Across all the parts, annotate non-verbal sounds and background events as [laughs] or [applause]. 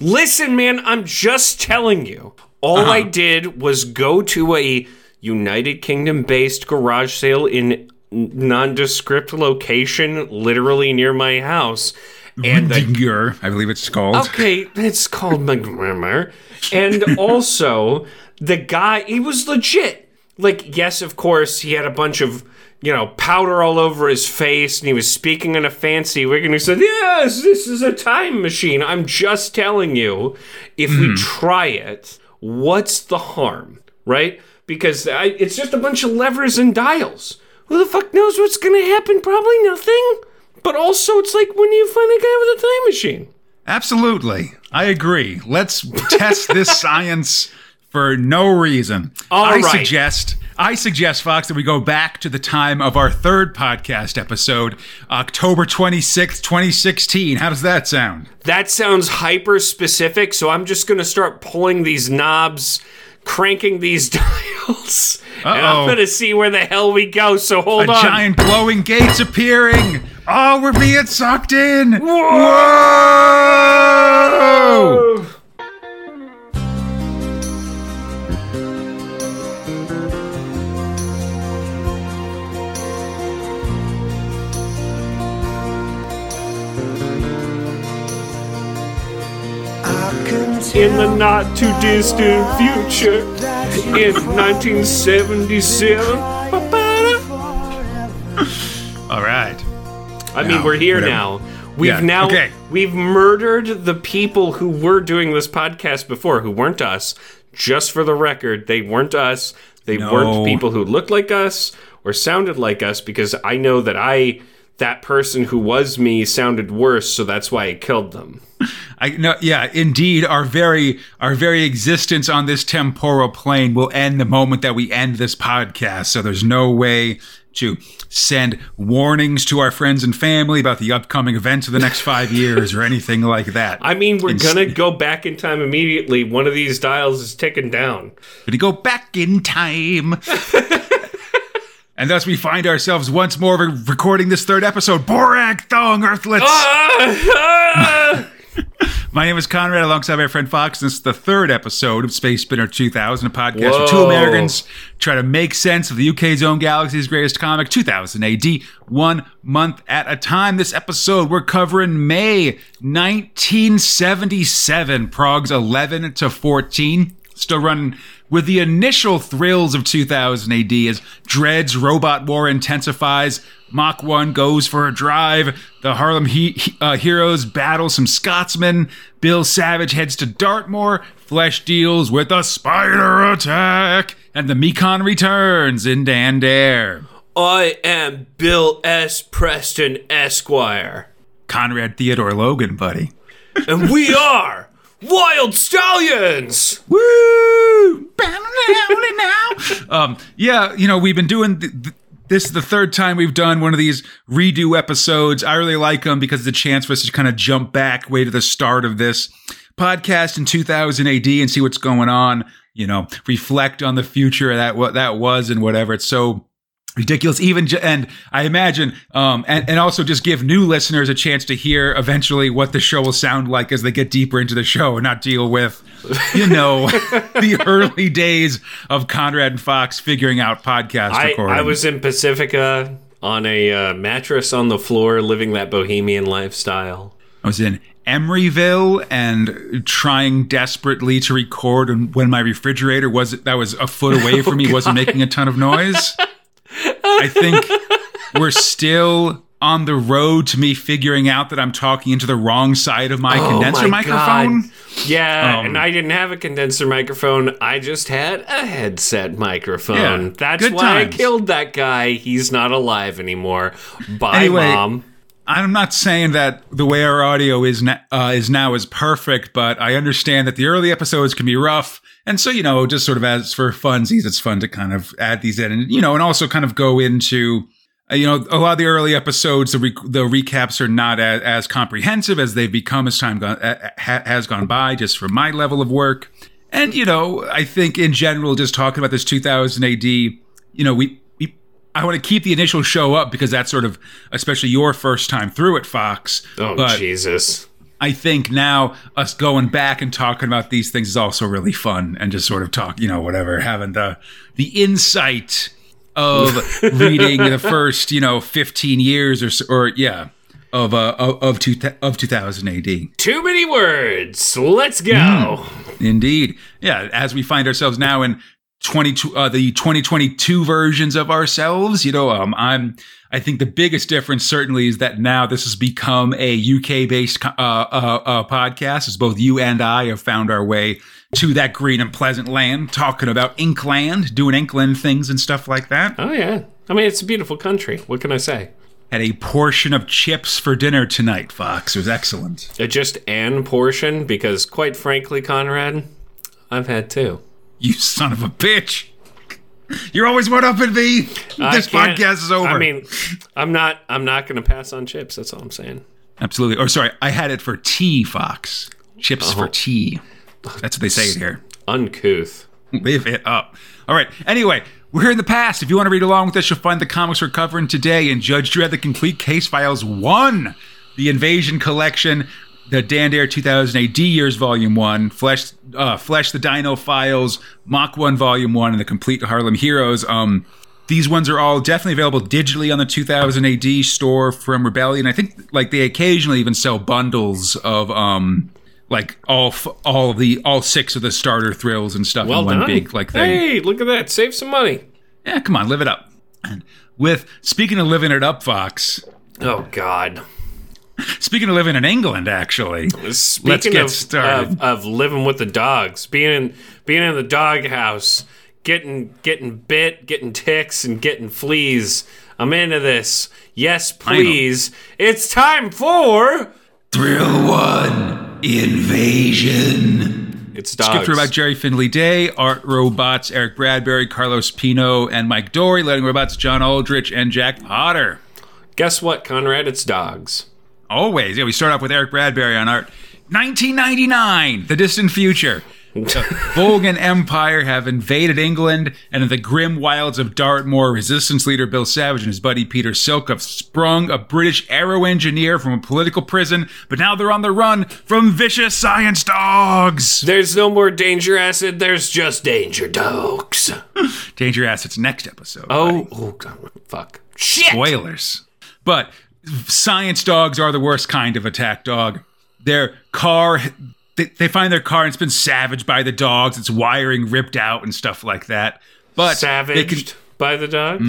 Listen, man, I'm just telling you. All Uh-huh. I did was go to a United Kingdom based garage sale in nondescript location, literally near my house. And the Dinger, I believe it's called. Okay, it's called my grammar. And [laughs] also, the guy, he was legit. Like, yes, of course, he had a bunch of, you know, powder all over his face and he was speaking in a fancy wig and he said, Yes, this is a time machine. I'm just telling you, if we hmm. try it, what's the harm, right? Because I, it's just a bunch of levers and dials. Who the fuck knows what's gonna happen? Probably nothing. But also, it's like when you find a guy with a time machine. Absolutely. I agree. Let's test this [laughs] science for no reason. All I right. suggest I suggest Fox that we go back to the time of our third podcast episode, October 26th, 2016. How does that sound? That sounds hyper specific, so I'm just going to start pulling these knobs, cranking these [laughs] dials, and I'm going to see where the hell we go. So hold A on. giant glowing gates appearing. Oh, we're being sucked in. Whoa! Whoa! In the not too distant future, in 1977. [laughs] All right. I mean, Now, we're here whatever. now. We've Yeah, now okay. we've murdered the people who were doing this podcast before, who weren't us. Just for the record, they weren't us. They No. weren't people who looked like us or sounded like us. Because I know that I, that person who was me, sounded worse. So that's why I killed them. I no, yeah, indeed. Our very our very existence on this temporal plane will end the moment that we end this podcast. So there's no way to send warnings to our friends and family about the upcoming events of the next five [laughs] years or anything like that. I mean, we're gonna go back in time immediately. One of these dials is ticking down. Gonna go back in time. [laughs] and thus we find ourselves once more re- recording this third episode. Borag Thungg Earthlets. Ah, ah! [laughs] My name is Conrad, alongside my friend Fox. This is the third episode of Space Spinner 2000, a podcast where two Americans try to make sense of the UK's own galaxy's greatest comic, 2000 AD, one month at a time. This episode, we're covering May 1977, Progs 11 to 14. Still running with the initial thrills of 2000 AD as Dredd's robot war intensifies. Mach 1 goes for a drive. The Harlem he- uh, heroes battle some Scotsmen. Bill Savage heads to Dartmoor. Flesh deals with a spider attack. And the Mekon returns in Dan Dare. I am Bill S. Preston Esquire. Conrad Theodore Logan, buddy. and we are Wild Stallions. Woo! um, yeah, you know, we've been doing th- th- this is the third time we've done one of these redo episodes. I really like them because it's a chance for us to kind of jump back way to the start of this podcast in 2000 AD and see what's going on. You know, reflect on the future of that what that was and whatever. It's so ridiculous even j- and i imagine um and, and also just give new listeners a chance to hear eventually what the show will sound like as they get deeper into the show and not deal with you know [laughs] the early days of conrad and fox figuring out podcast I, recording I was in Pacifica on a uh, mattress on the floor, living that bohemian lifestyle. I was in Emeryville and trying desperately to record and when my refrigerator was that was a foot away from me [laughs] wasn't making a ton of noise. [laughs] I think we're still on the road to me figuring out that I'm talking into the wrong side of my condenser Oh my microphone. God. Yeah, Um, and I didn't have a condenser microphone. I just had a headset microphone. Yeah, That's why times. I killed that guy. He's not alive anymore. Bye, Anyway, mom. I'm not saying that the way our audio is na- uh, is now is perfect, but I understand that the early episodes can be rough, and so you know, just sort of as for funsies, it's fun to kind of add these in, and you know, and also kind of go into. uh, You know, a lot of the early episodes, the, re- the recaps are not as, as comprehensive as they've become as time gone, uh, ha- has gone by, just from my level of work. And, you know, I think in general, just talking about this 2000 AD, you know, we I want to keep the initial show up because that's sort of, especially your first time through it, Fox. Oh, but Jesus. I think now us going back and talking about these things is also really fun and just sort of talk, you know, whatever, having the the insight of [laughs] reading the first, you know, 15 years or so, or yeah, of uh of of, two, of 2000 AD. Too many words. Let's go. Indeed. Yeah, as we find ourselves now in 22 uh, the 2022 versions of ourselves, you know, um I'm I think the biggest difference certainly is that now this has become a UK based uh, uh, uh, podcast as both you and I have found our way to that green and pleasant land talking about Inkland, doing Inkland things and stuff like that. Oh yeah. I mean, it's a beautiful country. What can I say? Had a portion of chips for dinner tonight, Fox. It was excellent. Just an portion, because quite frankly, Conrad, I've had two. You son of a bitch. You're always one up at me. This podcast is over. I mean, I'm not. I'm not going to pass on chips. That's all I'm saying. Absolutely. Or sorry, I had it for tea, Fox. Chips Uh-huh. for tea. That's what they say it here. Uncouth. Live it up. All right. Anyway, we're here in the past. If you want to read along with us, you'll find the comics we're covering today in Judge Dredd: The Complete Case Files One, the Invasion Collection, the Dan Dare 2000 AD Years Volume One, Flesh, uh, Flesh the Dino Files, Mach One Volume One, and the Complete Harlem Heroes. Um, these ones are all definitely available digitally on the 2000 AD store from Rebellion. I think like they occasionally even sell bundles of um like all f- all the all six of the starter thrills and stuff Well in one done. big like thing. Hey, look at that. Save some money. Yeah, come on, live it up. And with speaking of living it up, Fox. Oh God. [laughs] Speaking of living in England, actually, Speaking get of, started. Of, of living with the dogs, being in being in the dog house, getting getting bit, getting ticks, and getting fleas. I'm into this. Yes, please. It's time for Thrill One Invasion. it's dogs. Skip through about Gerry Finley-Day, Art Robots, Eric Bradbury, Carlos Pino, and Mike Dorey, Letting Robots, John Aldrich, and Jack Potter. Guess what, Conrad? It's dogs. Always. Yeah, we start off with Eric Bradbury on art. 1999, the distant future. The [laughs] Volgan Empire have invaded England, and in the grim wilds of Dartmoor, resistance leader Bill Savage and his buddy Peter Silk have sprung a British aero engineer from a political prison, but now they're on the run from vicious science dogs. There's no more danger acid. There's just danger dogs. [laughs] Danger acid's next episode. Oh, oh God, fuck. Shit. spoilers. But science dogs are the worst kind of attack dog. Their car, they, they find their car and it's been savaged by the dogs. It's wiring ripped out and stuff like that. But Savaged can, by the dogs.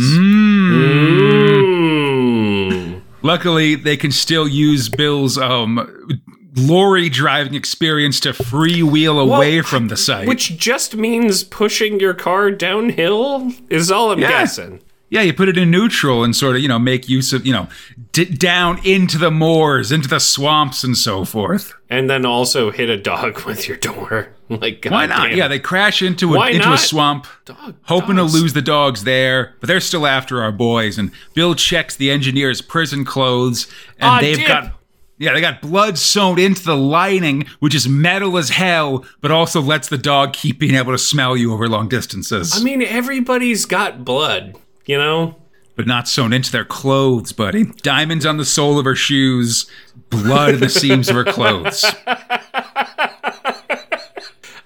Mm. luckily, they can still use Bill's um, lorry driving experience to freewheel away from the site. Which just means pushing your car downhill is all I'm Yeah. guessing. Yeah, you put it in neutral and sort of, you know, make use of, you know, d- down into the moors, into the swamps and so forth. And then also hit a dog [laughs] with your door. [laughs] Like, Why not? goddamn. Yeah, they crash into a, Why into a swamp, Dog- hoping dogs. to lose the dogs there, but they're still after our boys. And Bill checks the engineer's prison clothes, and Ah, they've dip. got yeah, they got blood sewn into the lining, which is metal as hell, but also lets the dog keep being able to smell you over long distances. I mean, everybody's got blood, you know? but not sewn into their clothes, buddy. Diamonds on the sole of her shoes, blood in the seams of her clothes. [laughs]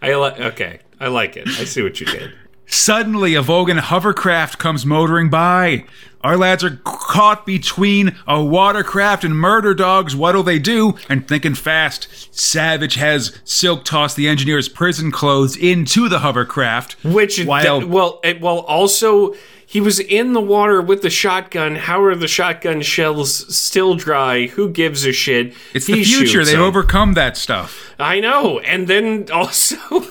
I like, okay, I like it. I see what you did. Suddenly, a Vogan hovercraft comes motoring by. Our lads are caught between a watercraft and murder dogs. What'll they do? And thinking fast, Savage has silk tossed the engineer's prison clothes into the hovercraft. Which, While- th- well, it, well, also, he was in the water with the shotgun. How are the shotgun shells still dry? Who gives a shit? It's He the future. They've them. overcome that stuff. I know. And then also, [laughs]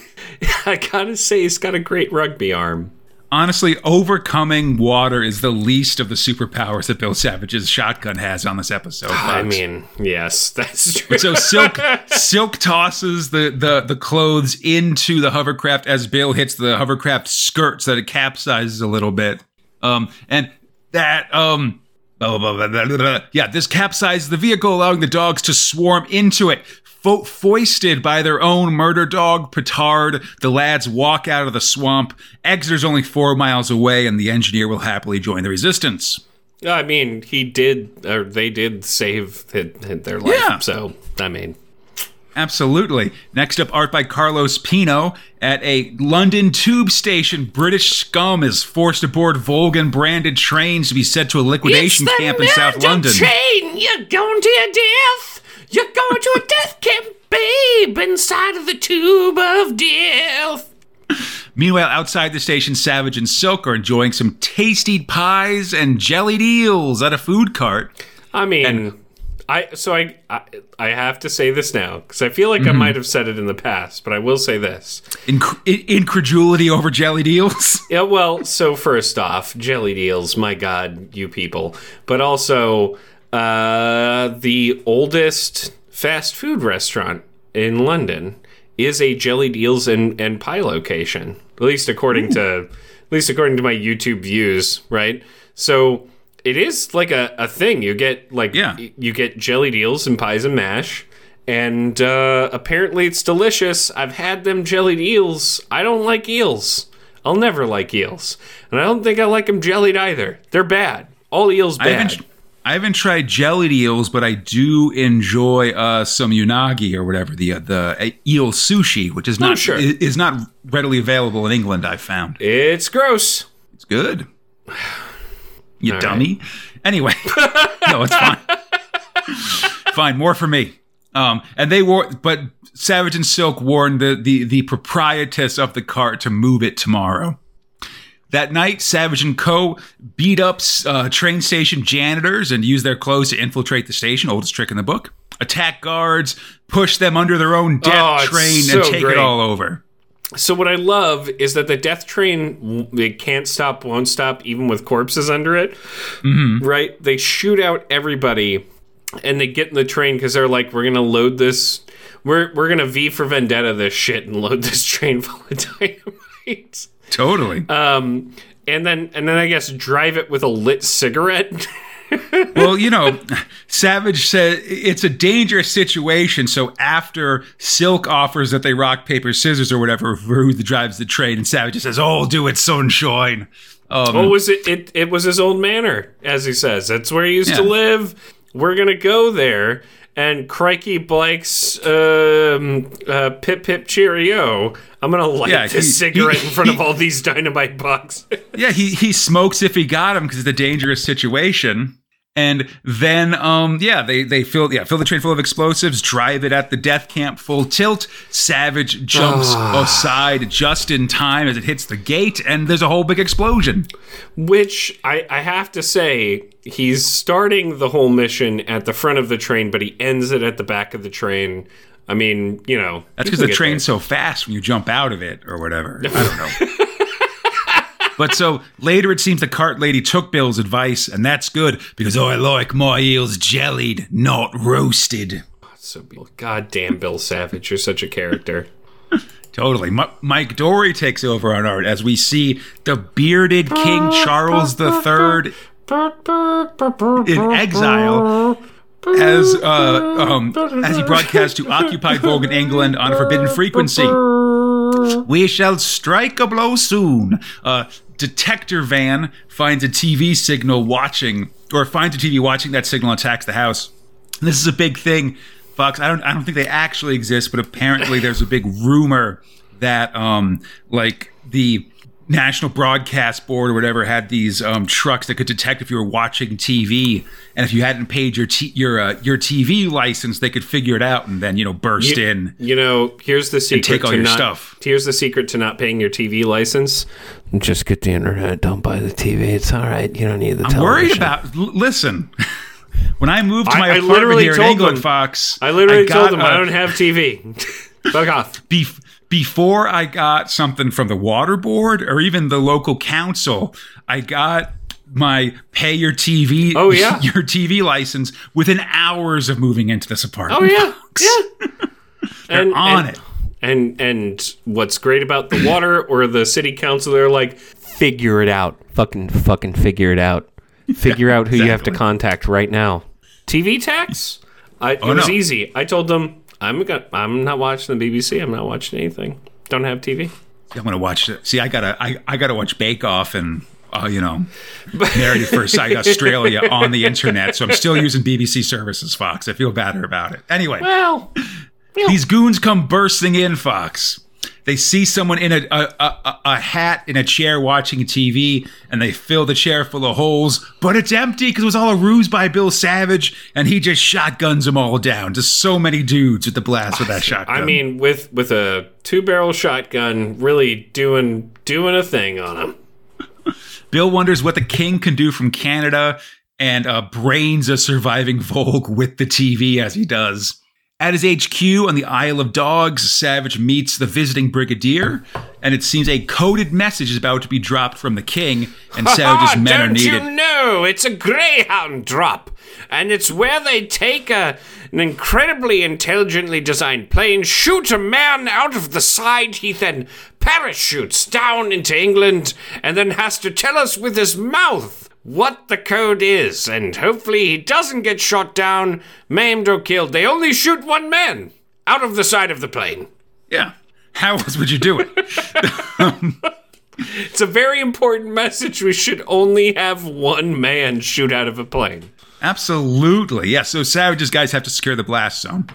I gotta say, he's got a great rugby arm. Honestly, overcoming water is the least of the superpowers that Bill Savage's shotgun has on this episode. I mean, yes, [laughs] that's true. So Silk [laughs] Silk tosses the, the the clothes into the hovercraft as Bill hits the hovercraft skirt so that it capsizes a little bit. Um and that um blah, blah, blah, yeah, this capsizes the vehicle, allowing the dogs to swarm into it. Fo- foisted by their own murder dog, Petard, the lads walk out of the swamp. Exeter's only four miles away, and the engineer will happily join the resistance. I mean, he did, or they did save hi- hi- their life. Yeah. So, I mean, Absolutely. Next up, art by Carlos Pino. At a London tube station, British scum is forced aboard Volgan branded trains to be sent to a liquidation camp in South London. Train. You're going to your death. You're going to a [laughs] death camp, babe, inside of the tube of death. Meanwhile, outside the station, Savage and Silk are enjoying some tasty pies and jellied eels at a food cart. I mean, I so I, I I have to say this now because I feel like Mm-hmm. I might have said it in the past, but I will say this. Inc- incredulity over jellied eels. [laughs] Yeah, well, so first off, jellied eels, my god, you people. But also, uh, the oldest fast food restaurant in London is a jellied eels and, and pie location. At least according to at least according to my YouTube views, right? So it is like a, a thing. You get like Yeah. you get jellied eels and pies and mash. And uh, apparently it's delicious. I've had them jellied eels. I don't like eels. I'll never like eels. And I don't think I like them jellied either. They're bad. All eels I bad. haven't, I haven't tried jellied eels, but I do enjoy uh, some unagi or whatever the uh, the uh, eel sushi, which is not sure. is not readily available in England. I've found it's gross. it's good. [sighs] You All dummy. Anyway, [laughs] no, it's fine. fine, more for me. Um, and they wore, but Savage and Silk warned the the the proprietress of the cart to move it tomorrow. That night, Savage and Co. beat up uh, train station janitors and used their clothes to infiltrate the station, oldest trick in the book. Attack guards, push them under their own death Oh, train, so and take great. it all over. So what I love is that the death train it can't stop, won't stop, even with corpses under it. Mm-hmm. Right? They shoot out everybody, and they get in the train because they're like, "We're gonna load this. We're we're gonna V for Vendetta this shit and load this [laughs] train full of dynamite." Totally. Um, and then and then I guess drive it with a lit cigarette. [laughs] well, you know, Savage said it's a dangerous situation. So after Silk offers that they rock, paper, scissors, or whatever for who drives the train, and Savage just says, "Oh, do it, sunshine." Um, Oh, was it, it? It was his old manor, as he says. That's where he used to live. We're gonna go there, and crikey, Blake's um, uh, pip pip cheerio. I'm gonna light Yeah, this he- cigarette he- in front of all these dynamite bugs. yeah, he he smokes if he got him because it's a dangerous situation. And then, um, yeah, they they fill yeah fill the train full of explosives, drive it at the death camp full tilt. Savage jumps Ah. aside just in time as it hits the gate, and there's a whole big explosion. Which I, I have to say, he's starting the whole mission at the front of the train, but he ends it at the back of the train. I mean, you know, That's because the train's so fast when you jump out of it or whatever. I don't know. [laughs] but so later it seems the cart lady took Bill's advice, and that's good because I like my eels jellied, not roasted. So, God damn, Bill Savage, you're such a character. [laughs] Totally. M- Mike Dorey takes over on art as we see the bearded King Charles III in exile as uh, um, as he broadcasts to occupied Vogan England on a forbidden frequency. We shall strike a blow soon. Uh, detector van finds a TV signal watching, or finds a TV watching that signal attacks the house. And this is a big thing, Fox. I don't, I don't think they actually exist, but apparently there's a big rumor that, um, like the National Broadcast Board or whatever had these um, trucks that could detect if you were watching TV, and if you hadn't paid your t- your uh, your TV license, they could figure it out and then you know burst You- in. You know, here's the secret take all to your not, stuff. Here's the secret to not paying your TV license. Just get the internet. Don't buy the TV. It's all right. You don't need the I'm worried about. L- listen, [laughs] when I moved to my I apartment literally here in told England, them- Fox, I literally got, told them I uh, don't have TV. [laughs] Fuck off. bef- before I got something from the water board or even the local council, I got my pay your TV Oh, yeah. [laughs] your TV license within hours of moving into this apartment. Oh yeah, yeah. [laughs] and, on and, it. And and what's great about the water or the city council, they're like, figure it out. Fucking fucking figure it out. Figure out who you have to contact right now. TV tax? I, it Oh, was no. easy. I told them I'm go- I'm not watching the BBC. I'm not watching anything. Don't have TV. I'm gonna watch it. See, I gotta I, I gotta watch Bake Off and uh, you know Married at First Sight [laughs] Australia on the internet. So I'm still using BBC services, Fox. I feel better about it. Anyway, Well, These goons come bursting in, Fox. They see someone in a, a, a, a hat in a chair watching TV, and they fill the chair full of holes, but it's empty because it was all a ruse by Bill Savage, and he just shotguns them all down. Just so many dudes with the blast with that shotgun. I mean, with with a two barrel shotgun, really doing doing a thing on him. Bill wonders what the king can do from Canada, and uh, brains a surviving Vogue with the TV as he does. At his HQ on the Isle of Dogs, Savage meets the visiting brigadier, and it seems a coded message is about to be dropped from the king, and [laughs] Savage's men are Don't needed. you know? It's a Greyhound drop, and it's where they take a, an incredibly intelligently designed plane, shoot a man out of the side, he then parachutes down into England, and then has to tell us with his mouth what the code is, and hopefully he doesn't get shot down, maimed, or killed. They only shoot one man out of the side of the plane. Yeah. How else would you do it? [laughs] It's a very important message. We should only have one man shoot out of a plane. Absolutely. Yeah. So Savage's guys have to secure the blast zone.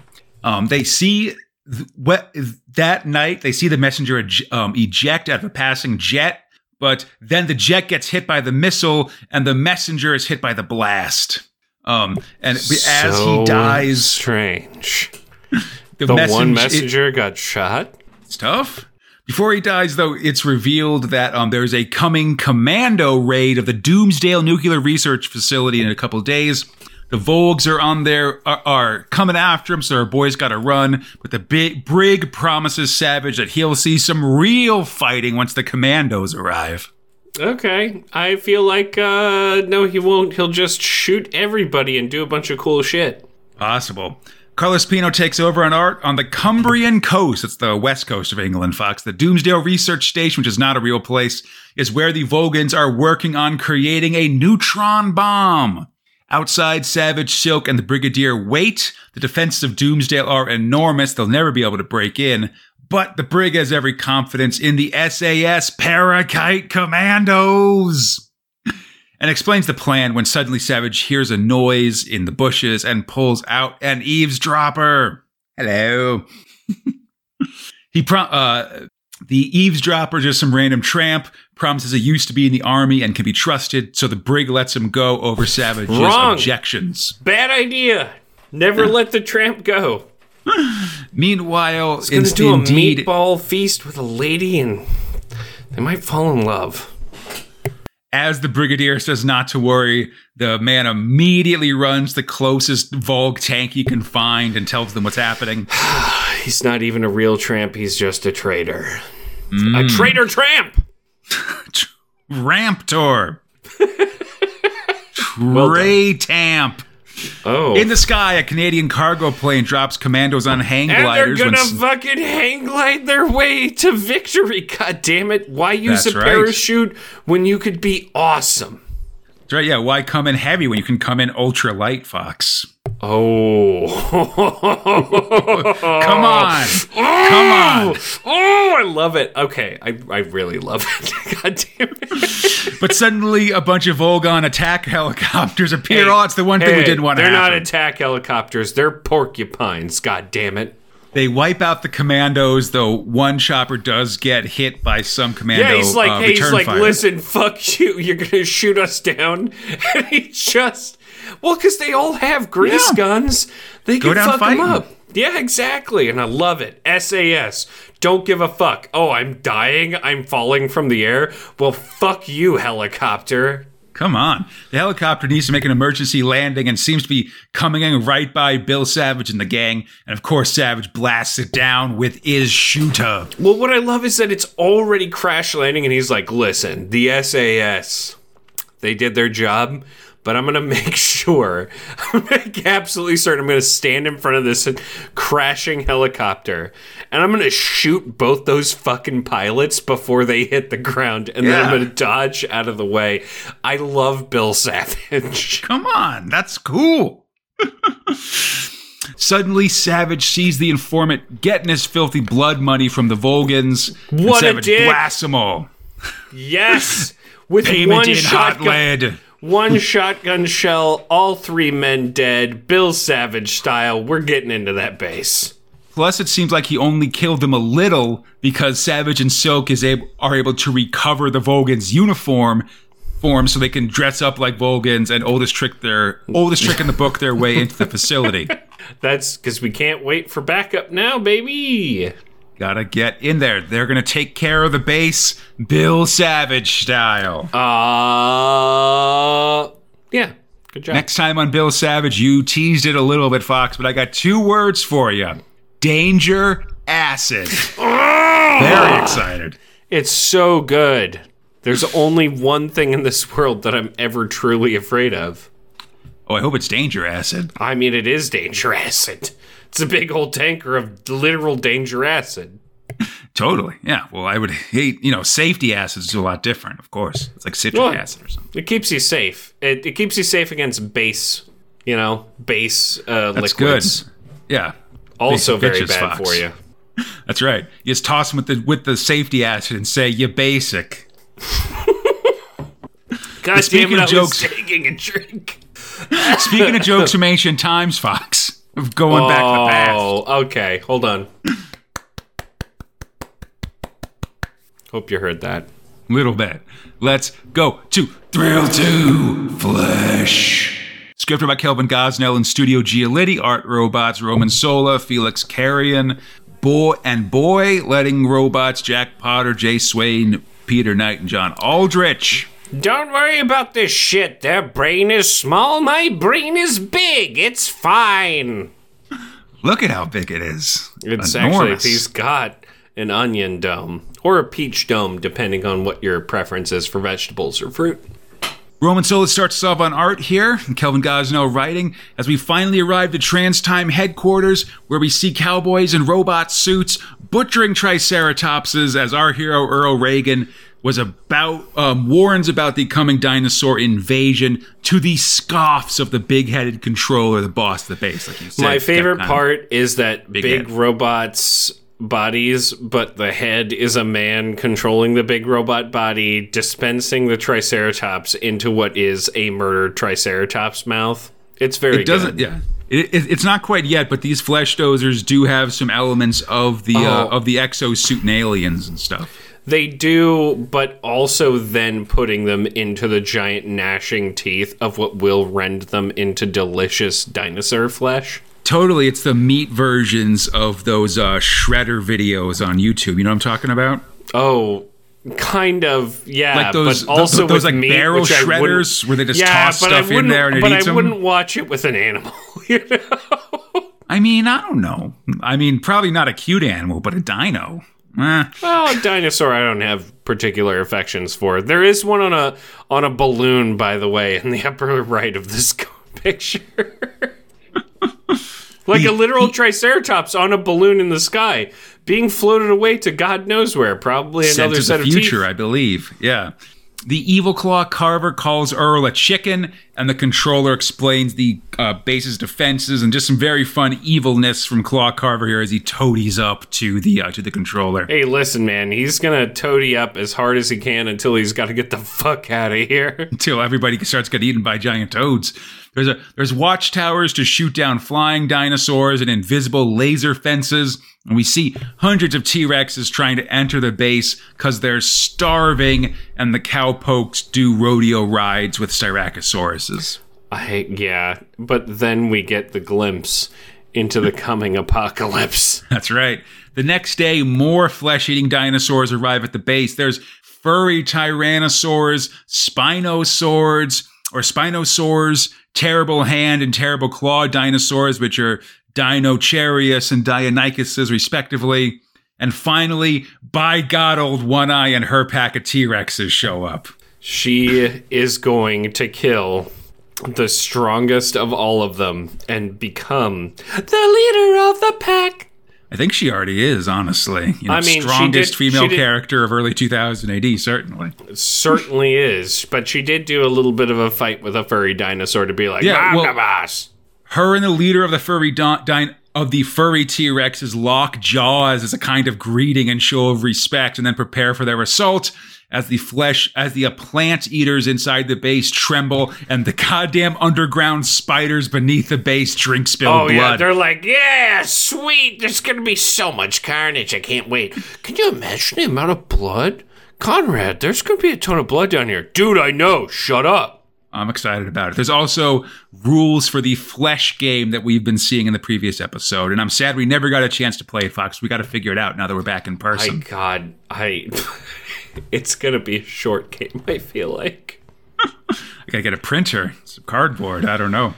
Um, they see th- what that night they see the messenger ej- um, eject out of a passing jet, but then the jet gets hit by the missile and the messenger is hit by the blast. Um, and as he dies, strange. [laughs] the, The message, one it- messenger got shot. it's tough. Before he dies, though, it's revealed that um, there's a coming commando raid of the Doomsdale Nuclear Research Facility in a couple of days. The Vogues are on there, are, are coming after him, so our boys got to run. But the big Brig promises Savage that he'll see some real fighting once the commandos arrive. Okay, I feel like uh no, he won't. He'll just shoot everybody and do a bunch of cool shit. Possible. Carlos Pino takes over on art on the Cumbrian coast. It's the west coast of England, Fox. The Doomsdale Research Station, which is not a real place, is where the Vogans are working on creating a neutron bomb. Outside, Savage, Silk, and the Brigadier wait. The defenses of Doomsdale are enormous. They'll never be able to break in. But the Brig has every confidence in the SAS Parakite Commandos and explains the plan when suddenly Savage hears a noise in the bushes and pulls out an eavesdropper. Hello. [laughs] he pro- uh, the eavesdropper, just some random tramp, promises he used to be in the army and can be trusted, so the brig lets him go over Savage's Wrong. objections. Bad idea. Never let the tramp go. [sighs] Meanwhile, Gonna inst- do a indeed, meatball feast with a lady, and they might fall in love. As the brigadier says not to worry, the man immediately runs the closest Volg tank he can find and tells them what's happening. [sighs] He's not even a real tramp. He's just a traitor. Mm. A traitor tramp. [laughs] Ramptor. [laughs] Well. Trey Tamp. Oh, In the sky, a Canadian cargo plane drops commandos on hang and they're gonna s- fucking hang glide their way to victory. God damn it! Why use That's a right. parachute when you could be awesome? That's right, yeah, why come in heavy when you can come in ultra light, Fox? Oh, [laughs] Come on. Come on. Oh, I love it. Okay, I, I really love [laughs] it. God damn it. But suddenly, a bunch of Volgan attack helicopters appear. oh, it's the one thing we didn't want to They're happen. not attack helicopters. They're porcupines. God damn it. they wipe out the commandos, though one chopper does get hit by some commando. Yeah, he's like, uh, hey, he's like, fire. listen, fuck you. You're gonna shoot us down, [laughs] and he just, well, because they all have grease Yeah. guns. They Go can fuck fighting. them up. Yeah, exactly, and I love it. SAS, don't give a fuck. Oh, I'm dying. I'm falling from the air. Well, fuck you, helicopter. Come on. The helicopter needs to make an emergency landing and seems to be coming in right by Bill Savage and the gang. And of course, Savage blasts it down with his shooter. Well, what I love is that it's already crash landing, and he's like, listen, the SAS, they did their job, but I'm going [laughs] to make sure, I'm going to make absolutely certain I'm going to stand in front of this crashing helicopter, and I'm going to shoot both those fucking pilots before they hit the ground, and then I'm going to dodge out of the way. I love Bill Savage. [laughs] Come on. That's cool. Suddenly, Savage sees the informant getting his filthy blood money from the Volgans. and What a Savage dick. blasts them all. yes! With Payment one in hot shotgun. lead. One shotgun shell, all three men dead, Bill Savage style. We're getting into that base. Plus, it seems like he only killed them a little because Savage and Silk is able are able to recover the Vulgans' uniform form so they can dress up like Vulgans and oldest trick their oldest trick in the book their way into the facility. [laughs] That's because we can't wait for backup now, baby. Gotta get in there. They're gonna take care of the base, Bill Savage style. Uh, yeah. Good job. Next time on Bill Savage, you teased it a little bit, Fox, but I got two words for you danger acid. [laughs] Very excited. It's so good. There's only one thing in this world that I'm ever truly afraid of. Oh, I hope it's danger acid. I mean, it is danger acid. It's a big old tanker of literal danger acid. Totally. Yeah. Well, I would hate, you know, safety acid is a lot different, of course. It's like citric Well, acid or something. It keeps you safe. It, it keeps you safe against base, you know, base uh, That's liquids. good. Yeah. Also Basic very bad Fox. for you. [laughs] That's right. You just toss them with the with the safety acid and say you're basic. [laughs] God speaking damn it, of I jokes- was taking a drink. [laughs] Speaking of jokes from ancient times, Fox, of going back to the oh, past. Oh, okay. Hold on. Hope you heard that. Little bit. Let's go to Thrill to Flesh. Scripted by Kelvin Gosnell and Studio Giolitti. Art robots Roman Sola, Felix Carrion, Boy and Boy, letting robots Jack Potter, Jay Swain, Peter Knight, and John Aldrich. Don't worry about this shit. Their brain is small, my brain is big. It's fine. Look at how big it is. It's Enormous. actually, he's got an onion dome or a peach dome, depending on what your preference is for vegetables or fruit. Roman Solis starts us off on art here, and Kelvin Gosnell writing, as we finally arrive at Trans Time headquarters, where we see cowboys in robot suits butchering triceratopses as our hero Earl Reagan was about um, warns about the coming dinosaur invasion to the scoffs of the big-headed controller, the boss of the base. Like you said, My favorite Capcom. part is that big, head. robots bodies, but the head is a man controlling the big robot body, dispensing the triceratops into what is a murdered triceratops mouth. It's very It doesn't, good. yeah. It, it, it's not quite yet, but these flesh dozers do have some elements of the uh, Oh. of the exosuit and aliens and stuff. They do, but also then putting them into the giant gnashing teeth of what will rend them into delicious dinosaur flesh. Totally, it's the meat versions of those uh, shredder videos on YouTube. You know what I'm talking about? Oh, kind of, yeah. Like those- but also th- those, with like, meat, barrel which I wouldn't- shredders where they just yeah, toss stuff in there and it but I wouldn't watch it with an animal. [laughs] You know? I mean, I don't know. I mean, probably not a cute animal, but a dino. Eh. Well, a dinosaur I don't have particular affections for. There is one on a on a balloon, by the way, in the [laughs] upper right of this [laughs] picture. like a literal triceratops on a balloon in the sky, being floated away to God knows where. Probably another set of of the future, teeth. I believe. Yeah. The evil claw carver calls Earl a chicken, and the controller explains the uh, base's defenses and just some very fun evilness from Claw Carver here as he toadies up to the uh, to the controller. Hey, listen, man. He's gonna toady up as hard as he can until he's got to get the [laughs] fuck out of here. until everybody starts getting eaten by giant toads. There's a there's watchtowers to shoot down flying dinosaurs and invisible laser fences, and we see hundreds of T Rexes trying to enter the base because they're starving, and the cowpokes do rodeo rides with Styracosauruses. I yeah, but then we get the glimpse into the coming apocalypse. [laughs] That's right. The next day, more flesh eating dinosaurs arrive at the base. There's furry tyrannosaurs, spinosaurs, or spinosaurs, terrible hand and terrible claw dinosaurs, which are Deinocheirus and Deinonychuses, respectively. And finally, by God, old One Eye and her pack of T Rexes show up. She is going to kill the strongest of all of them and become the leader of the pack. I think she already is, honestly. You know, I mean, strongest did- female character of early 2000 AD, certainly. Certainly is, but she did do a little bit of a fight with a furry dinosaur to be like, Yeah, well- boss. her and the leader of the furry don- din- of the furry T Rexes lock jaws as a kind of greeting and show of respect, and then prepare for their assault. As the flesh, as the uh, plant eaters inside the base tremble, and the goddamn underground spiders beneath the base drink spilled Oh blood. yeah, they're like, yeah, sweet. There's gonna be so much carnage. I can't wait. Can you imagine the amount of blood, Conrad? There's gonna be a ton of blood down here, dude. I know. Shut up. I'm excited about it. There's also rules for the flesh game that we've been seeing in the previous episode, and I'm sad we never got a chance to play it, Fox. We got to figure it out now that we're back in person. My. God, I. [laughs] it's gonna be a short game. I feel like. [laughs] I gotta get a printer, some cardboard. I don't know.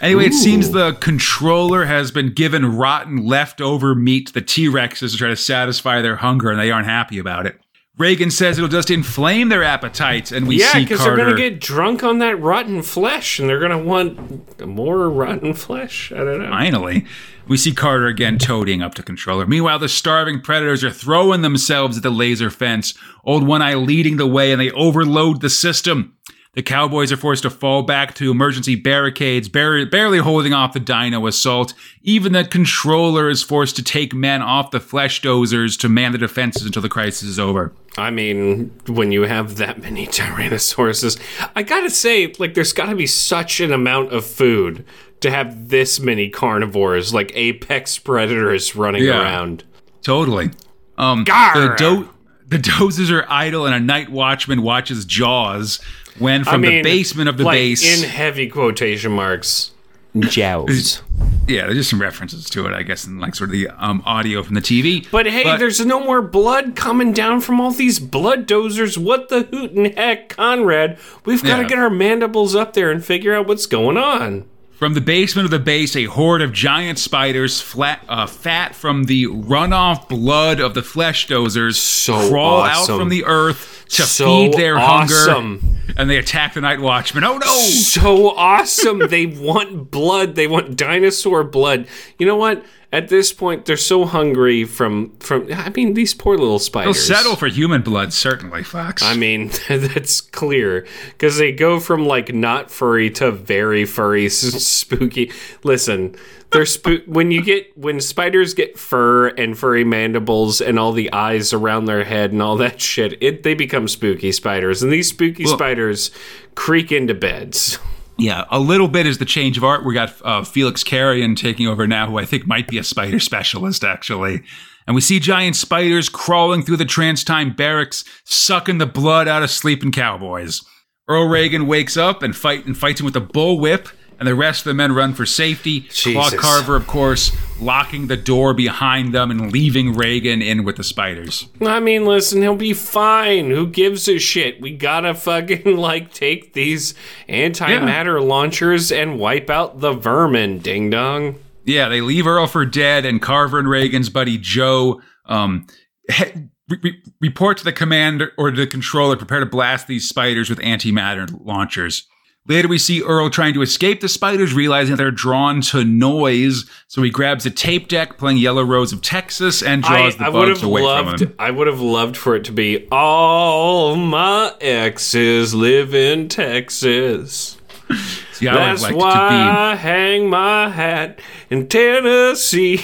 Anyway, it seems the controller has been given rotten leftover meat to the T Rexes to try to satisfy their hunger, and they aren't happy about it. Reagan says it'll just inflame their appetites, and we. Yeah, because they're gonna get drunk on that rotten flesh, and they're gonna want more rotten flesh. I don't know. Finally, we see Carter again toting up to controller. Meanwhile, the starving predators are throwing themselves at the laser fence, Old One Eye leading the way, and they overload the system. The Cowboys are forced to fall back to emergency barricades, bar- barely holding off the dino assault. Even the controller is forced to take men off the flesh dozers to man the defenses until the crisis is over. I mean, when you have that many Tyrannosauruses, I gotta say, like, there's gotta be such an amount of food to have this many carnivores, like apex predators running Yeah. around. Totally. Um, Gar! the, do- the dozers are idle, and a night watchman watches Jaws when from I mean, the basement of the like, base. in heavy quotation marks. Jows. Yeah, there's just some references to it, I guess, in like sort of the um, audio from the TV. But hey, there's no more blood coming down from all these blood dozers. What the hootin' heck, Conrad? We've got to Yeah. get our mandibles up there and figure out what's going on. from the basement of the base, a horde of giant spiders, flat, uh, fat from the runoff blood of the flesh dozers, So crawl awesome. out from the earth to So feed their awesome. hunger, and they attack the night watchman. Oh no! so awesome. they want blood. They want dinosaur blood. You know what? At this point, they're so hungry from from. I mean, these poor little spiders. They'll settle for human blood, certainly, Fox. I mean, [laughs] that's clear because they go from like not furry to very furry, [laughs] spooky. Listen, they're spook [laughs] when you get when spiders get fur and furry mandibles and all the eyes around their head and all that shit. It they become spooky spiders, and these spooky spiders creak into beds. Yeah, a little bit is the change of art. We got uh, Felix Carrion taking over now, who I think might be a spider specialist, actually. And we see giant spiders crawling through the trans time barracks, sucking the blood out of sleeping cowboys. Earl Reagan wakes up and fight and fights him with a bull whip, and the rest of the men run for safety. Claw Carver, of course, locking the door behind them and leaving Reagan in with the spiders. I mean, listen, he'll be fine. Who gives a shit? We gotta fucking [laughs] like take these antimatter launchers and wipe out the vermin. Ding dong. Yeah, they leave Earl for dead, and Carver and Reagan's buddy Joe um, he- re- re- report to the commander or to the controller, prepare to blast these spiders with antimatter launchers. Later, we see Earl trying to escape the spiders, realizing they're drawn to noise. So he grabs a tape deck, playing Yellow Rose of Texas, and I, draws the I bugs away loved. from him. I would have loved for it to be all my exes live in Texas. [laughs] See, I That's why to I hang my hat in Tennessee.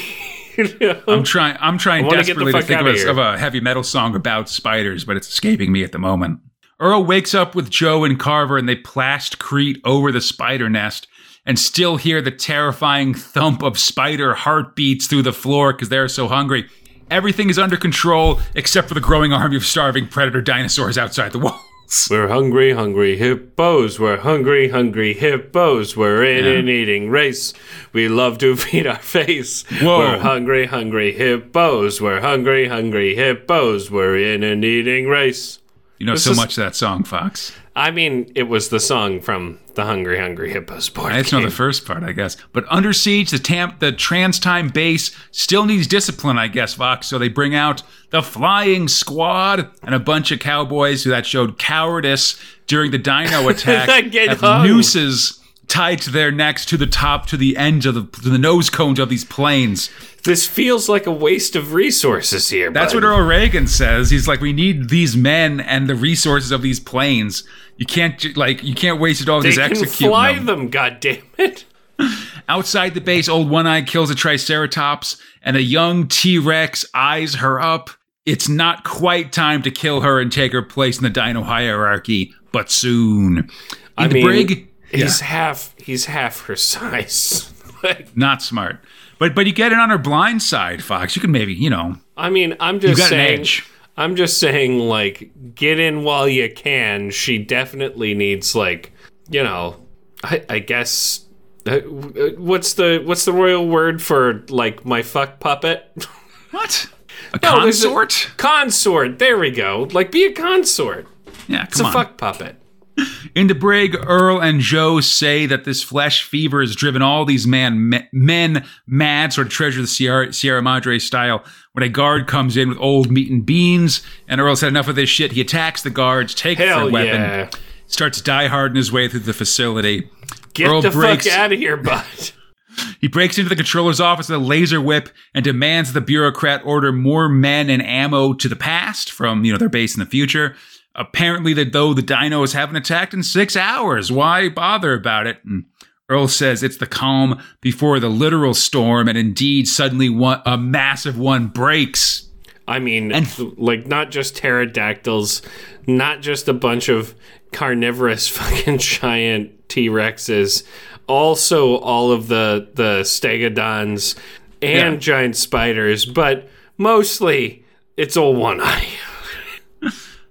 [laughs] I'm trying. I'm trying wanna get the desperately to think of a, of a heavy metal song about spiders, but it's escaping me at the moment. Earl wakes up with Joe and Carver, and they plast Crete over the spider nest, and still hear the terrifying thump of spider heartbeats through the floor because they're so hungry. Everything is under control except for the growing army of starving predator dinosaurs outside the walls. We're hungry, hungry hippos. We're hungry, hungry hippos. We're in Yeah. an eating race. We love to [laughs] feed our face. Whoa. We're hungry, hungry hippos. We're hungry, hungry hippos. We're in an eating race. You know This so is- much of that song, Fox. I mean, it was the song from the Hungry, Hungry Hippos board just know the first part, I guess. But under siege, the tamp, the trans time base still needs discipline, I guess, Fox. So they bring out the flying squad and a bunch of cowboys who that showed cowardice during the dino [laughs] attack. Have hung. nooses tied to their necks to the top, to the ends of the, to the nose cones of these planes. This feels like a waste of resources here. That's bud. what Earl Reagan says. He's like, we need these men and the resources of these planes. You can't like, you can't waste it all they just can fly them. them. God damn it! [laughs] Outside the base, old One Eye kills a Triceratops, and a young T Rex eyes her up. It's not quite time to kill her and take her place in the dino hierarchy, but soon. In I the mean, brig, he's half he's half her size. [laughs] Like, not smart. But but you get it on her blind side, Fox. You can maybe, you know, I mean, I'm you just got an saying. I'm just saying, like, get in while you can. She definitely needs, like, you know, I, I guess. Uh, what's the what's the royal word for like my fuck puppet? [laughs] What? A No, there's a- consort? consort. There we go. Like, be a consort. yeah, It's a on. fuck puppet. In the brig, Earl and Joe say that this flesh fever has driven all these man, me- men mad, sort of treasure the Sierra, Sierra Madre style. When a guard comes in with old meat and beans, and Earl's had enough of this shit, he attacks the guards, takes their weapon, yeah! starts die harding his way through the facility. Get Earl the breaks- fuck out of here, [laughs] bud. He breaks into the controller's office with a laser whip and demands the bureaucrat order more men and ammo to the past from, you know, their base in the future. Apparently, that though the dinos haven't attacked in six hours, why bother about it? And Earl says it's the calm before the literal storm, and indeed, suddenly one a massive one breaks. I mean, And- like not just pterodactyls, not just a bunch of carnivorous [laughs] fucking giant T Rexes, also all of the the stegodons and Yeah. giant spiders, but mostly it's all one eye.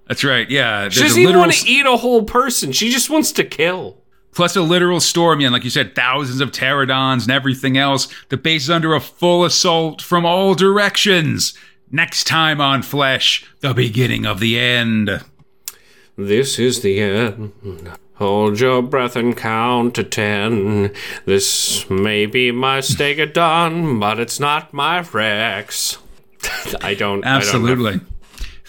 That's right, yeah. She doesn't even want to eat a whole person. She just wants to kill. plus a literal storm. Yeah, and like you said, thousands of pterodons and everything else. The base is under a full assault from all directions. Next time on Flesh, the beginning of the end. This is the end. Hold your breath and count to ten. This may be my stegodon, [laughs] but it's not my Rex. [laughs] I don't. I don't know. Absolutely.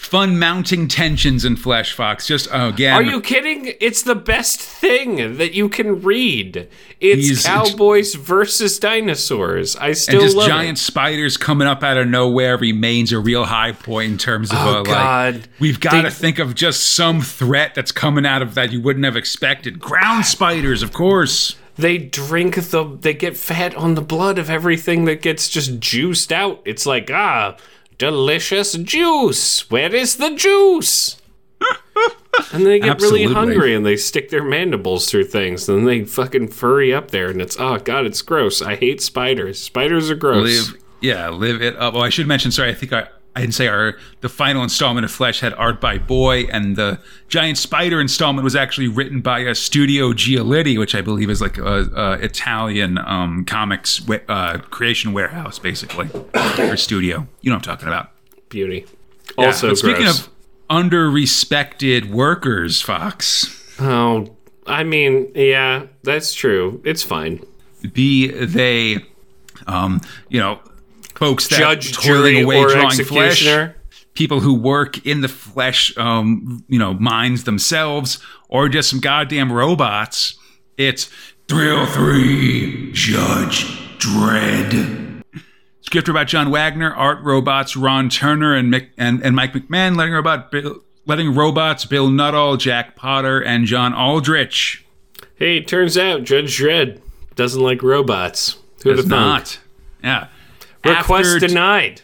Fun mounting tensions in Flesh Fox. Just oh, again. Are you kidding? It's the best thing that you can read. It's He's- cowboys versus dinosaurs. I still and just giant it. spiders coming up out of nowhere remains a real high point in terms of Oh, uh, like God. we've got They- to think of just some threat that's coming out of that you wouldn't have expected. Ground spiders, of course. They drink the. They get fat on the blood of everything that gets just juiced out. It's like ah, delicious juice. Where is the juice? [laughs] and they get really hungry and they stick their mandibles through things. And they fucking furry up there, and it's oh god, it's gross. I hate spiders. Spiders are gross. live yeah live it up oh i should mention sorry i think i I didn't say our the final installment of Flesh had art by Boy, and the Giant Spider installment was actually written by a Studio Giolitti, which I believe is like a, a Italian um, comics uh, creation warehouse, basically, or studio. You know what I'm talking about. Beauty. Yeah, Also, speaking of under-respected workers, Fox, oh, I mean, yeah, that's true. It's fine. be they, um, you know, folks that Judge, jury, away or drawing flesh. people who work in the flesh, um, you know, minds themselves, or just some goddamn robots. It's Thrill 3 Judge Dredd. Script about John Wagner, art robots Ron Turner and Mick, and, and Mike McMahon, letting robot Bill, letting robots Bill Nuttall, Jack Potter, and John Aldrich. Hey, it turns out Judge Dredd doesn't like robots. Who'd Does have not. Yeah. Request After- denied.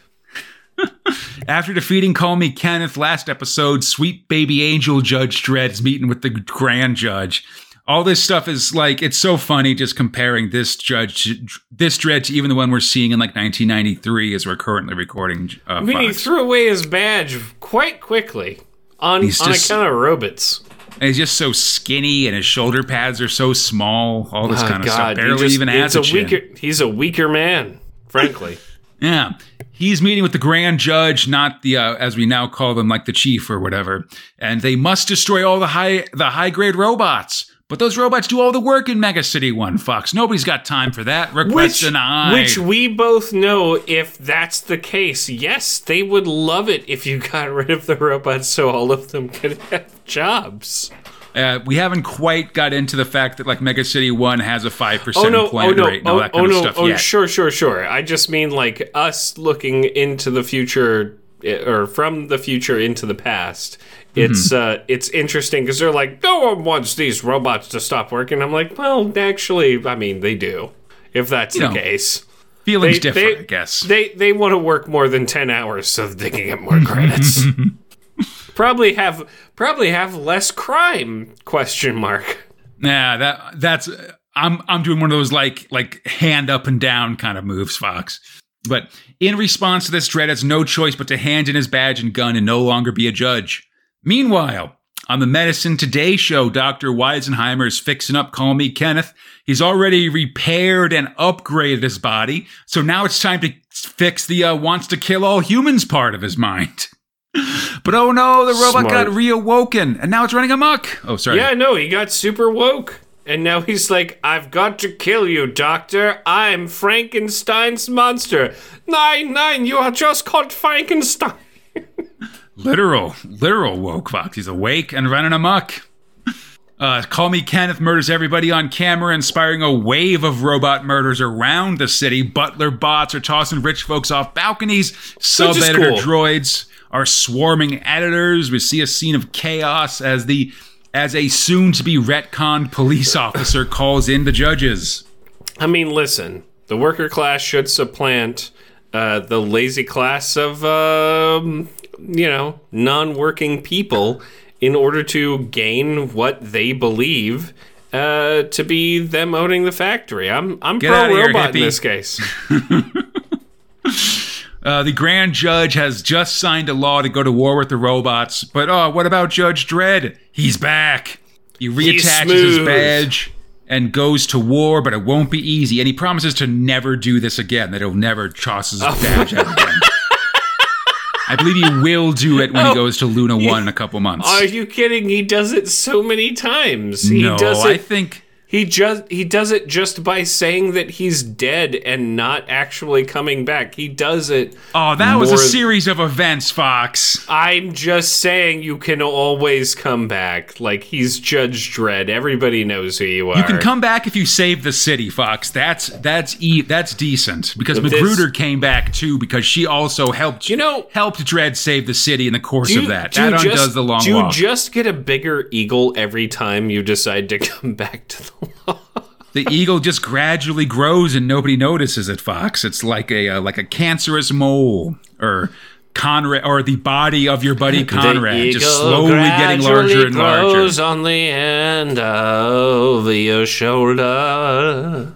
[laughs] After defeating Call Me Kenneth last episode, sweet baby angel Judge Dredd is meeting with the grand judge. All this stuff is like it's so funny just comparing this judge, to, this Dredd to even the one we're seeing in like 1993 as we're currently recording. Uh, I mean, he threw away his badge quite quickly on, He's on just- account of robots. And he's just so skinny, and his shoulder pads are so small. All this Oh, kind of stuff. God, he Barely just- even has a, a chin. weaker. He's a weaker man, frankly. [laughs] Yeah. He's meeting with the grand judge, not the uh, as we now call them like the chief or whatever. And they must destroy all the high the high grade robots. But those robots do all the work in Mega City 1, Fox. Nobody's got time for that. Request which, denied. which we both know if that's the case. Yes, they would love it if you got rid of the robots so all of them could have jobs. Uh, we haven't quite got into the fact that like Mega City 1 has a 5% Oh no! Oh employment no! rate and all Oh, that oh kind no! of stuff Oh yet. sure, sure, sure. I just mean like us looking into the future, eh, or from the future into the past. Mm-hmm. It's uh, it's interesting because they're like, no one wants these robots to stop working. I'm like, well, actually, I mean, they do. if that's You the know, case. Feelings They- differ, they- I guess. They they want to work more than ten hours so that they can get more [laughs] credits. [laughs] probably have probably have less crime? Question mark. Nah, that that's I'm I'm doing one of those like like hand up and down kind of moves, Fox. But in response to this, Dredd has no choice but to hand in his badge and gun and no longer be a judge. Meanwhile, on the Medicine Today show, Dr. Weisenheimer is fixing up Call Me Kenneth. He's already repaired and upgraded his body, so now it's time to fix the uh, wants to kill all humans part of his mind. But oh no, the robot Smart. got reawoken and now it's running amok. Oh, sorry. Yeah, no, he got super woke. And now he's like, I've got to kill you, Doctor. I'm Frankenstein's monster. Nine, nine, you are just called Frankenstein. [laughs] Literal, literal woke fox. He's awake and running amok. Uh, Call Me Kenneth murders everybody on camera, inspiring a wave of robot murders around the city. Butler bots are tossing rich folks off balconies. Sub editor cool. droids are swarming editors. We see a scene of chaos as the as a soon to be retconned police [laughs] officer calls in the judges. I mean, listen, the worker class should supplant uh, the lazy class of, um, you know, non working people in order to gain what they believe uh, to be them owning the factory. I'm, I'm Get pro here, robot in this case. [laughs] Uh, the grand judge has just signed a law to go to war with the robots, but oh, what about Judge Dredd? He's back. He reattaches his badge and goes to war, but it won't be easy. And he promises to never do this again. That he'll never toss his badge out again. [laughs] I believe he will do it when he goes to Luna One in a couple months. Are you kidding? He does it so many times. He no, does I think he just he does it just by saying that he's dead and not actually coming back. He does it. Oh, that was a series of events, Fox. I'm just saying you can always come back. Like he's Judge Dredd. Everybody knows who you are. You can come back if you save the city, Fox. That's that's e- that's decent because This- Magruder came back too because she also helped. You know- helped Dredd save the city in the course Do of that. you That undoes just- the long Do you walk. just get a bigger eagle every time you decide to [laughs] come back to the? The eagle just gradually grows and nobody notices it, Fox. It's like a uh, like a cancerous mole or. Conrad, or the body of your buddy Conrad, just slowly getting larger and larger. grows on the end of your shoulder.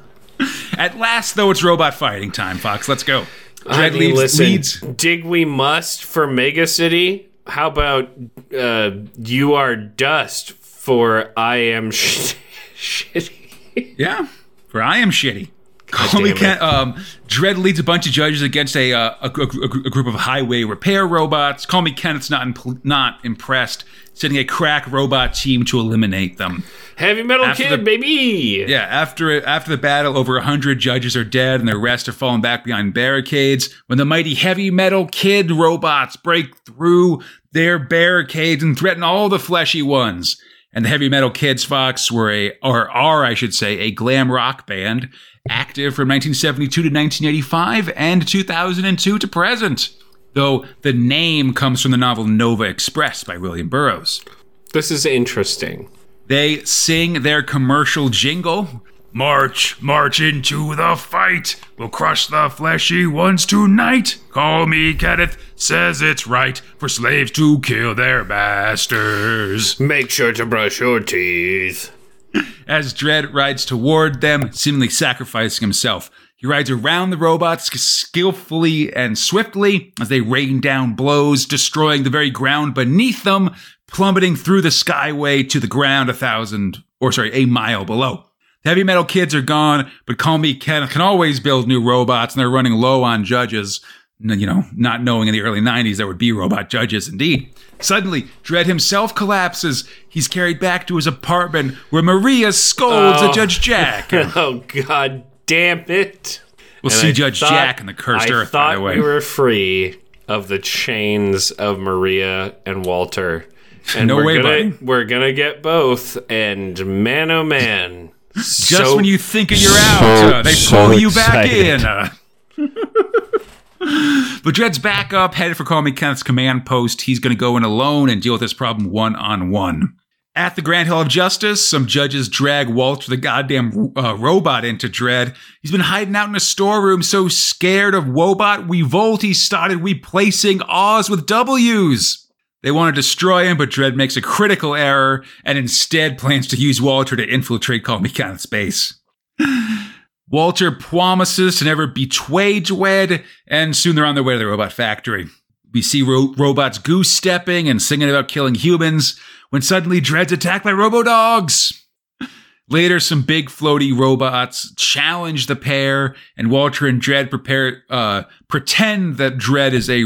At last, though, it's robot fighting time, Fox. Let's go. I Dredd mean, leads, listen, leads dig we must for Mega City. How about uh, you are dust for I am [laughs] sh- shitty? Yeah, for I am shitty. Call me Ken. Um, Dredd leads a bunch of judges against a, uh, a, a, a group of highway repair robots. Call me Kenneth's not imp- not impressed, sending a crack robot team to eliminate them. Heavy Metal After Kid, the- baby. Yeah, after after the battle, over hundred judges are dead, and the rest are falling back behind barricades. When the mighty heavy metal kid robots break through their barricades and threaten all the fleshy ones, and the heavy metal kids, Fox, were a or are I should say a glam rock band active from 1972 to 1985 and 2002 to present. Though the name comes from the novel Nova Express by William Burroughs. This is interesting. They sing their commercial jingle. March, march into the fight. We'll crush the fleshy ones tonight. Call me Kenneth, says it's right for slaves to kill their masters. Make sure to brush your teeth. [clears throat] As Dredd rides toward them, seemingly sacrificing himself. He rides around the robots skillfully and swiftly as they rain down blows, destroying the very ground beneath them, plummeting through the skyway to the ground a thousand, or sorry, a mile below. The heavy metal kids are gone, but Call Me Kenneth can always build new robots, and they're running low on judges. You know, not knowing in the early 90s there would be robot judges indeed. Suddenly, Dredd himself collapses. He's carried back to his apartment where Maria scolds Oh. at Judge Jack. [laughs] Oh God damn it! We'll And see I Judge Jack in the Cursed I Earth, thought by the way. we were free of the chains of Maria and Walter. And No we're way, gonna, buddy. We're gonna get both. And man, oh man, Just when you think you're out, uh, they so pull you back in. uh. but Dredd's back up, headed for Call Me Kenneth's command post. He's going to go in alone and deal with this problem one on one. At the Grand Hall of Justice, some judges drag Walter the goddamn uh, robot into Dredd. He's been hiding out in a storeroom so scared of Wobot Revolt he started replacing Oz with W's. They want to destroy him, but Dredd makes a critical error and instead plans to use Walter to infiltrate Call Me Kenneth's [sighs] base. Walter promises to never betray Dredd, and soon they're on their way to the robot factory. We see ro- robots goose stepping and singing about killing humans when suddenly Dredd's attacked by robo-dogs. Later, some big floaty robots challenge the pair, and Walter and Dredd prepare uh, pretend that Dredd is a,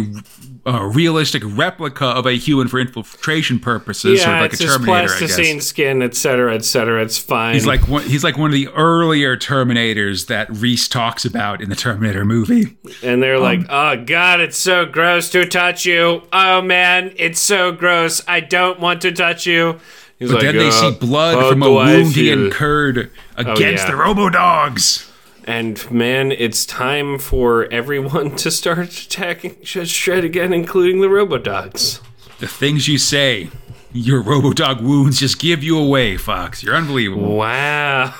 a realistic replica of a human for infiltration purposes, yeah, sort of like it's a Terminator. I plasticine skin, etc., etc. It's fine. He's like one, he's like one of the earlier Terminators that Reese talks about in the Terminator movie. and they're like, Um, "Oh God, it's so gross to touch you. Oh man, it's so gross. I don't want to touch you." He's But like, then they "Uh, see blood from a wound he incurred against yeah. the Robo Dogs. And man, it's time for everyone to start attacking Judge Dredd again, including the Robodogs. The things you say, your Robo Dog wounds just give you away, Fox. You're unbelievable. Wow.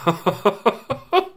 [laughs]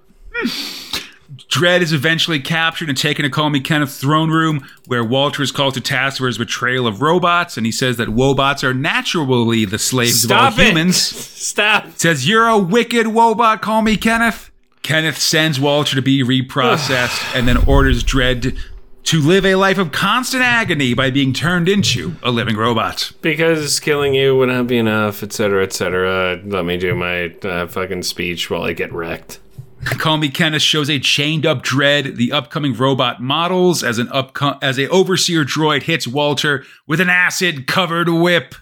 Dredd is eventually captured and taken to Call Me Kenneth throne room, where Walter is called to task for his betrayal of robots, and he says that wobots are naturally the slaves Stop of all it. humans. [laughs] Stop. Says, You're a wicked wobot, call me Kenneth. Kenneth sends Walter to be reprocessed [sighs] and then orders Dredd to live a life of constant agony by being turned into a living robot. Because killing you would not be enough, etc., etc. Let me do my uh, fucking speech while I get wrecked. Call Me Kenneth shows a chained up Dredd, the upcoming robot models, as an upco- as a overseer droid hits Walter with an acid covered whip.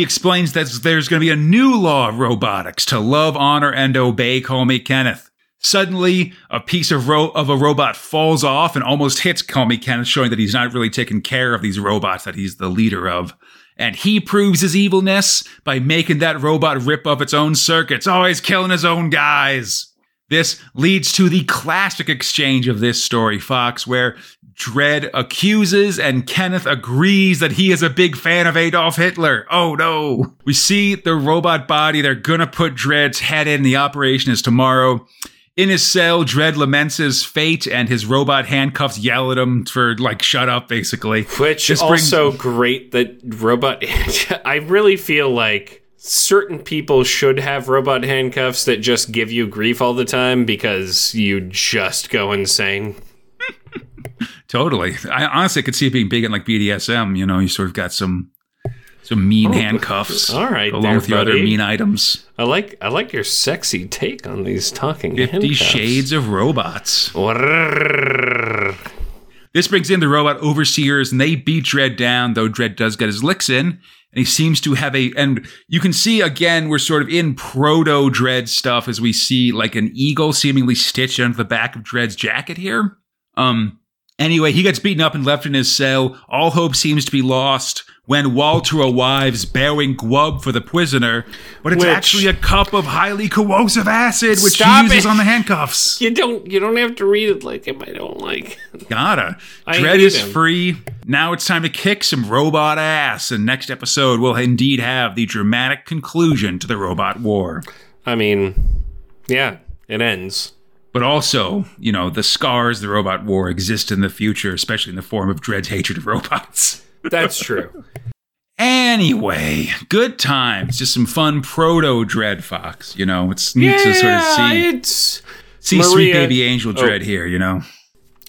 He explains that there's going to be a new law of robotics to love, honor, and obey. Call Me Kenneth. Suddenly, a piece of ro- of a robot falls off and almost hits Call Me Kenneth, showing that he's not really taking care of these robots that he's the leader of. And he proves his evilness by making that robot rip up its own circuits, always killing his own guys. This leads to the classic exchange of this story, Fox, where Dredd accuses and Kenneth agrees that he is a big fan of Adolf Hitler. Oh no. We see the robot body. They're gonna put Dredd's head in. The operation is tomorrow. In his cell, Dredd laments his fate and his robot handcuffs yell at him for, like, shut up, basically. Which is brings- also great that robot. [laughs] I really feel like certain people should have robot handcuffs that just give you grief all the time because you just go insane. Totally. I honestly could see it being big in, like, BDSM. You know, you sort of got some. Some mean handcuffs, Oh, all right along there, with the other mean items. I like I like your sexy take on these talking Fifty handcuffs. Shades of Robots. This brings in the robot overseers, and they beat Dredd down. Though Dredd does get his licks in, and he seems to have a. And you can see again, we're sort of in proto Dredd stuff as we see like an eagle seemingly stitched onto the back of Dredd's jacket here. Um. Anyway, he gets beaten up and left in his cell. All hope seems to be lost when Walter arrives bearing Gwub for the prisoner, but it's Which- actually a cup of highly corrosive acid, which he uses it. on the handcuffs. You don't you don't have to read it like him. I don't like. Gotta. I Dredd is him. free. Now it's time to kick some robot ass. And next episode, we'll indeed have the dramatic conclusion to the robot war. I mean, yeah, it ends. But also, you know, the scars of the robot war exist in the future, especially in the form of Dredd's hatred of robots. [laughs] That's true. Anyway, good times. Just some fun proto Dredd Fox. You know, it's neat to sort of see, it's see sweet baby angel Oh. Dredd here, you know.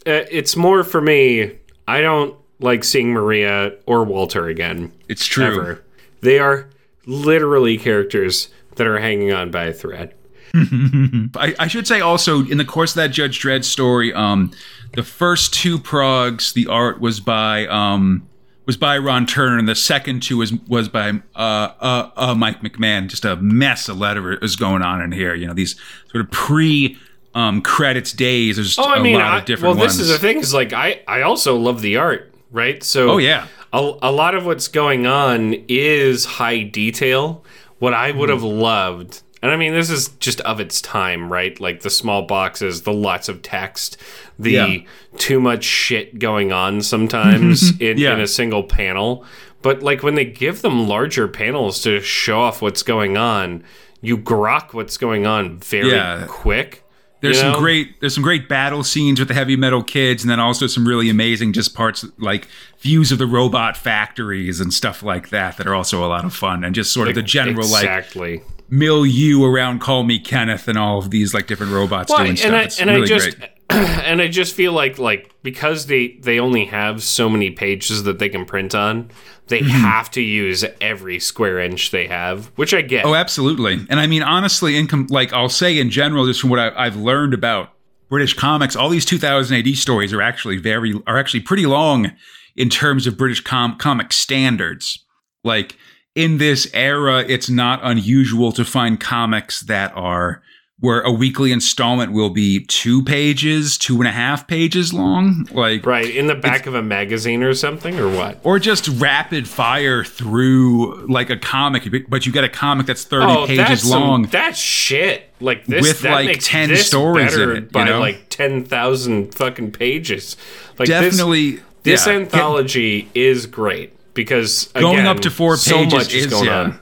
uh, it's more for me. I don't like seeing Maria or Walter again. It's true. Ever. They are literally characters that are hanging on by a thread. I, I should say also in the course of that Judge Dredd story, um, the first two progs, the art was by um, was by Ron Turner, and the second two was was by uh, uh, uh, Mike McMahon. Just a mess of letter is going on in here. You know these sort of pre um, credits days. There's Oh, I a mean, lot I, of different well, ones. this is the thing. Is like I I also love the art, right? So Oh, yeah. a, a lot of what's going on is high detail. What I would have loved, and I mean, this is just of its time, right? Like the small boxes, the lots of text, the Yeah. too much shit going on sometimes [laughs] in, Yeah. in a single panel. But like when they give them larger panels to show off what's going on, you grok what's going on very Yeah. quick. There's you some great there's some great battle scenes with the heavy metal kids, and then also some really amazing just parts like views of the robot factories and stuff like that that are also a lot of fun, and just sort of the general like exactly. Milieu around Call Me Kenneth and all of these like different robots Well, doing and stuff. I it's and really I just great. [clears throat] and I just feel like like because they they only have so many pages that they can print on, they Mm-hmm. have to use every square inch they have, which I get. Oh, absolutely. And I mean, honestly, in com- like I'll say in general, just from what I, I've learned about British comics, all these 2000 AD stories are actually very are actually pretty long in terms of British com- comic standards. Like in this era, it's not unusual to find comics that are where a weekly installment will be two pages, two and a half pages long. Like right in the back of a magazine or something, or what? or just rapid fire through like a comic, but you get a comic that's 30 Oh, pages that's some- long. that's shit. Like this, With, that like, makes 10 this stories in it, you by know? like ten thousand fucking pages. Like this- Definitely. This, yeah. anthology is great because Going up to four so pages much is, is, going yeah, on.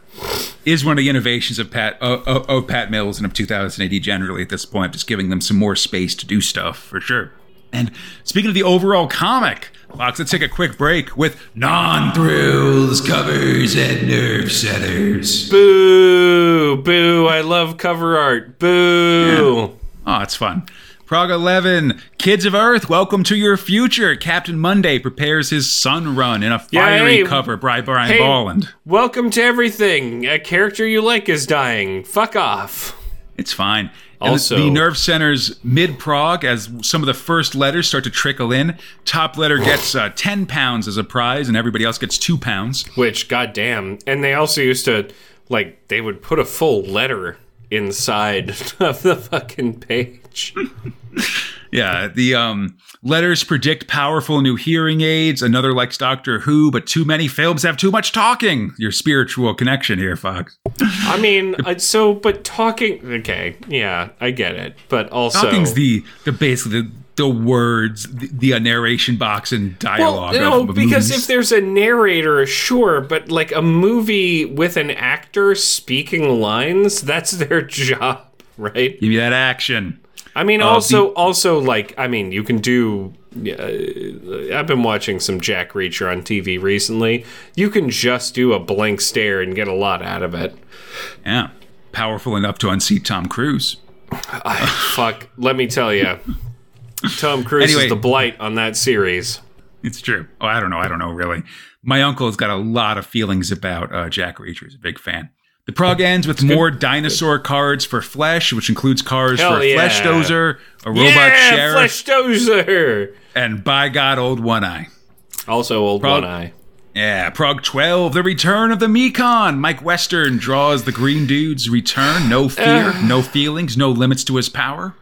is one of the innovations of Pat of, of, Pat Mills and of 2000 AD generally at this point, just giving them some more space to do stuff for sure. And speaking of the overall comic, Fox, let's take a quick break with non-thrills, covers, and nerve centers. Boo, boo! I love cover art. Boo. Oh, it's fun. Prog 11, Kids of Earth, welcome to your future. Captain Monday prepares his sun run in a fiery cover by Brian hey. Bolland. Welcome to everything. A character you like is dying. Fuck off. It's fine. And Also- the nerve center's mid prog as some of the first letters start to trickle in. Top letter [sighs] gets uh, 10 pounds as a prize, and everybody else gets two pounds. Which, goddamn. And they also used to, like, they would put a full letter inside [laughs] of the fucking page. [laughs] Yeah, the um, letters predict powerful new hearing aids. Another likes Doctor Who, but too many films have too much talking. Your spiritual connection here, Fox. I mean, so, but talking. Okay, yeah, I get it. But also. Talking's the the basically the, the words, the, the narration box and dialogue. Well, no, because if there's a narrator, sure, but like a movie with an actor speaking lines, that's their [laughs] job, right? give me that action. I mean, Uh, also, also, like, I mean, you can do. Uh, I've been watching some Jack Reacher on TV recently. You can just do a blank stare and get a lot out of it. Yeah, powerful enough to unseat Tom Cruise. Fuck, let me tell you, Tom Cruise Anyway. is the blight on that series. It's true. Oh, I don't know. I don't know really. My uncle has got a lot of feelings about uh, Jack Reacher. He's a big fan. The prog ends with more dinosaur cards for Flesh, which includes cards Hell for yeah. Flesh Dozer, a robot yeah, sheriff, Flesh Dozer. and by God, Old One Eye. Also, old Prog- one eye. Yeah, Prog 12, the return of the Mekon. Mike Western draws the Green Dude's return. No fear, no feelings, no limits to his power.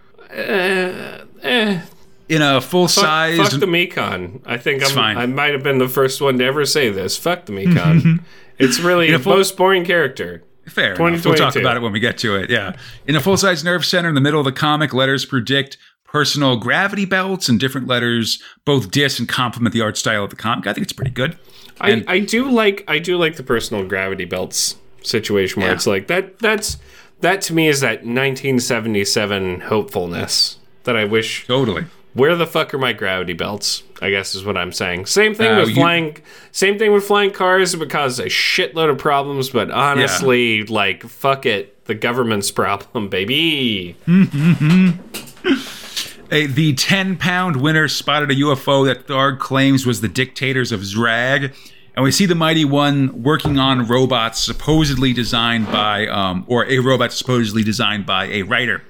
Eh, In a full fuck, size. fuck the Mekon. I think I'm, fine. I might have been the first one to ever say this. Fuck the Mekon. [laughs] it's really the full- most boring character. Fair enough. We'll talk about it when we get to it. Yeah. In a full size nerve center in the middle of the comic, letters predict personal gravity belts, and different letters both diss and complement the art style of the comic. I think it's pretty good. I, And- I do like I do like the personal gravity belts situation where Yeah. it's like that that's that to me is that 1977 hopefulness that I wish Totally. where the fuck are my gravity belts I guess is what I'm saying same thing Uh, with you- flying same thing with flying cars it would cause a shitload of problems but honestly like fuck it the government's [laughs] problem baby [laughs] A, the 10 pound winner spotted a UFO that Tharg claims was the dictators of Zrag. And we see the Mighty One working on robots supposedly designed by, um, or a robot supposedly designed by a writer.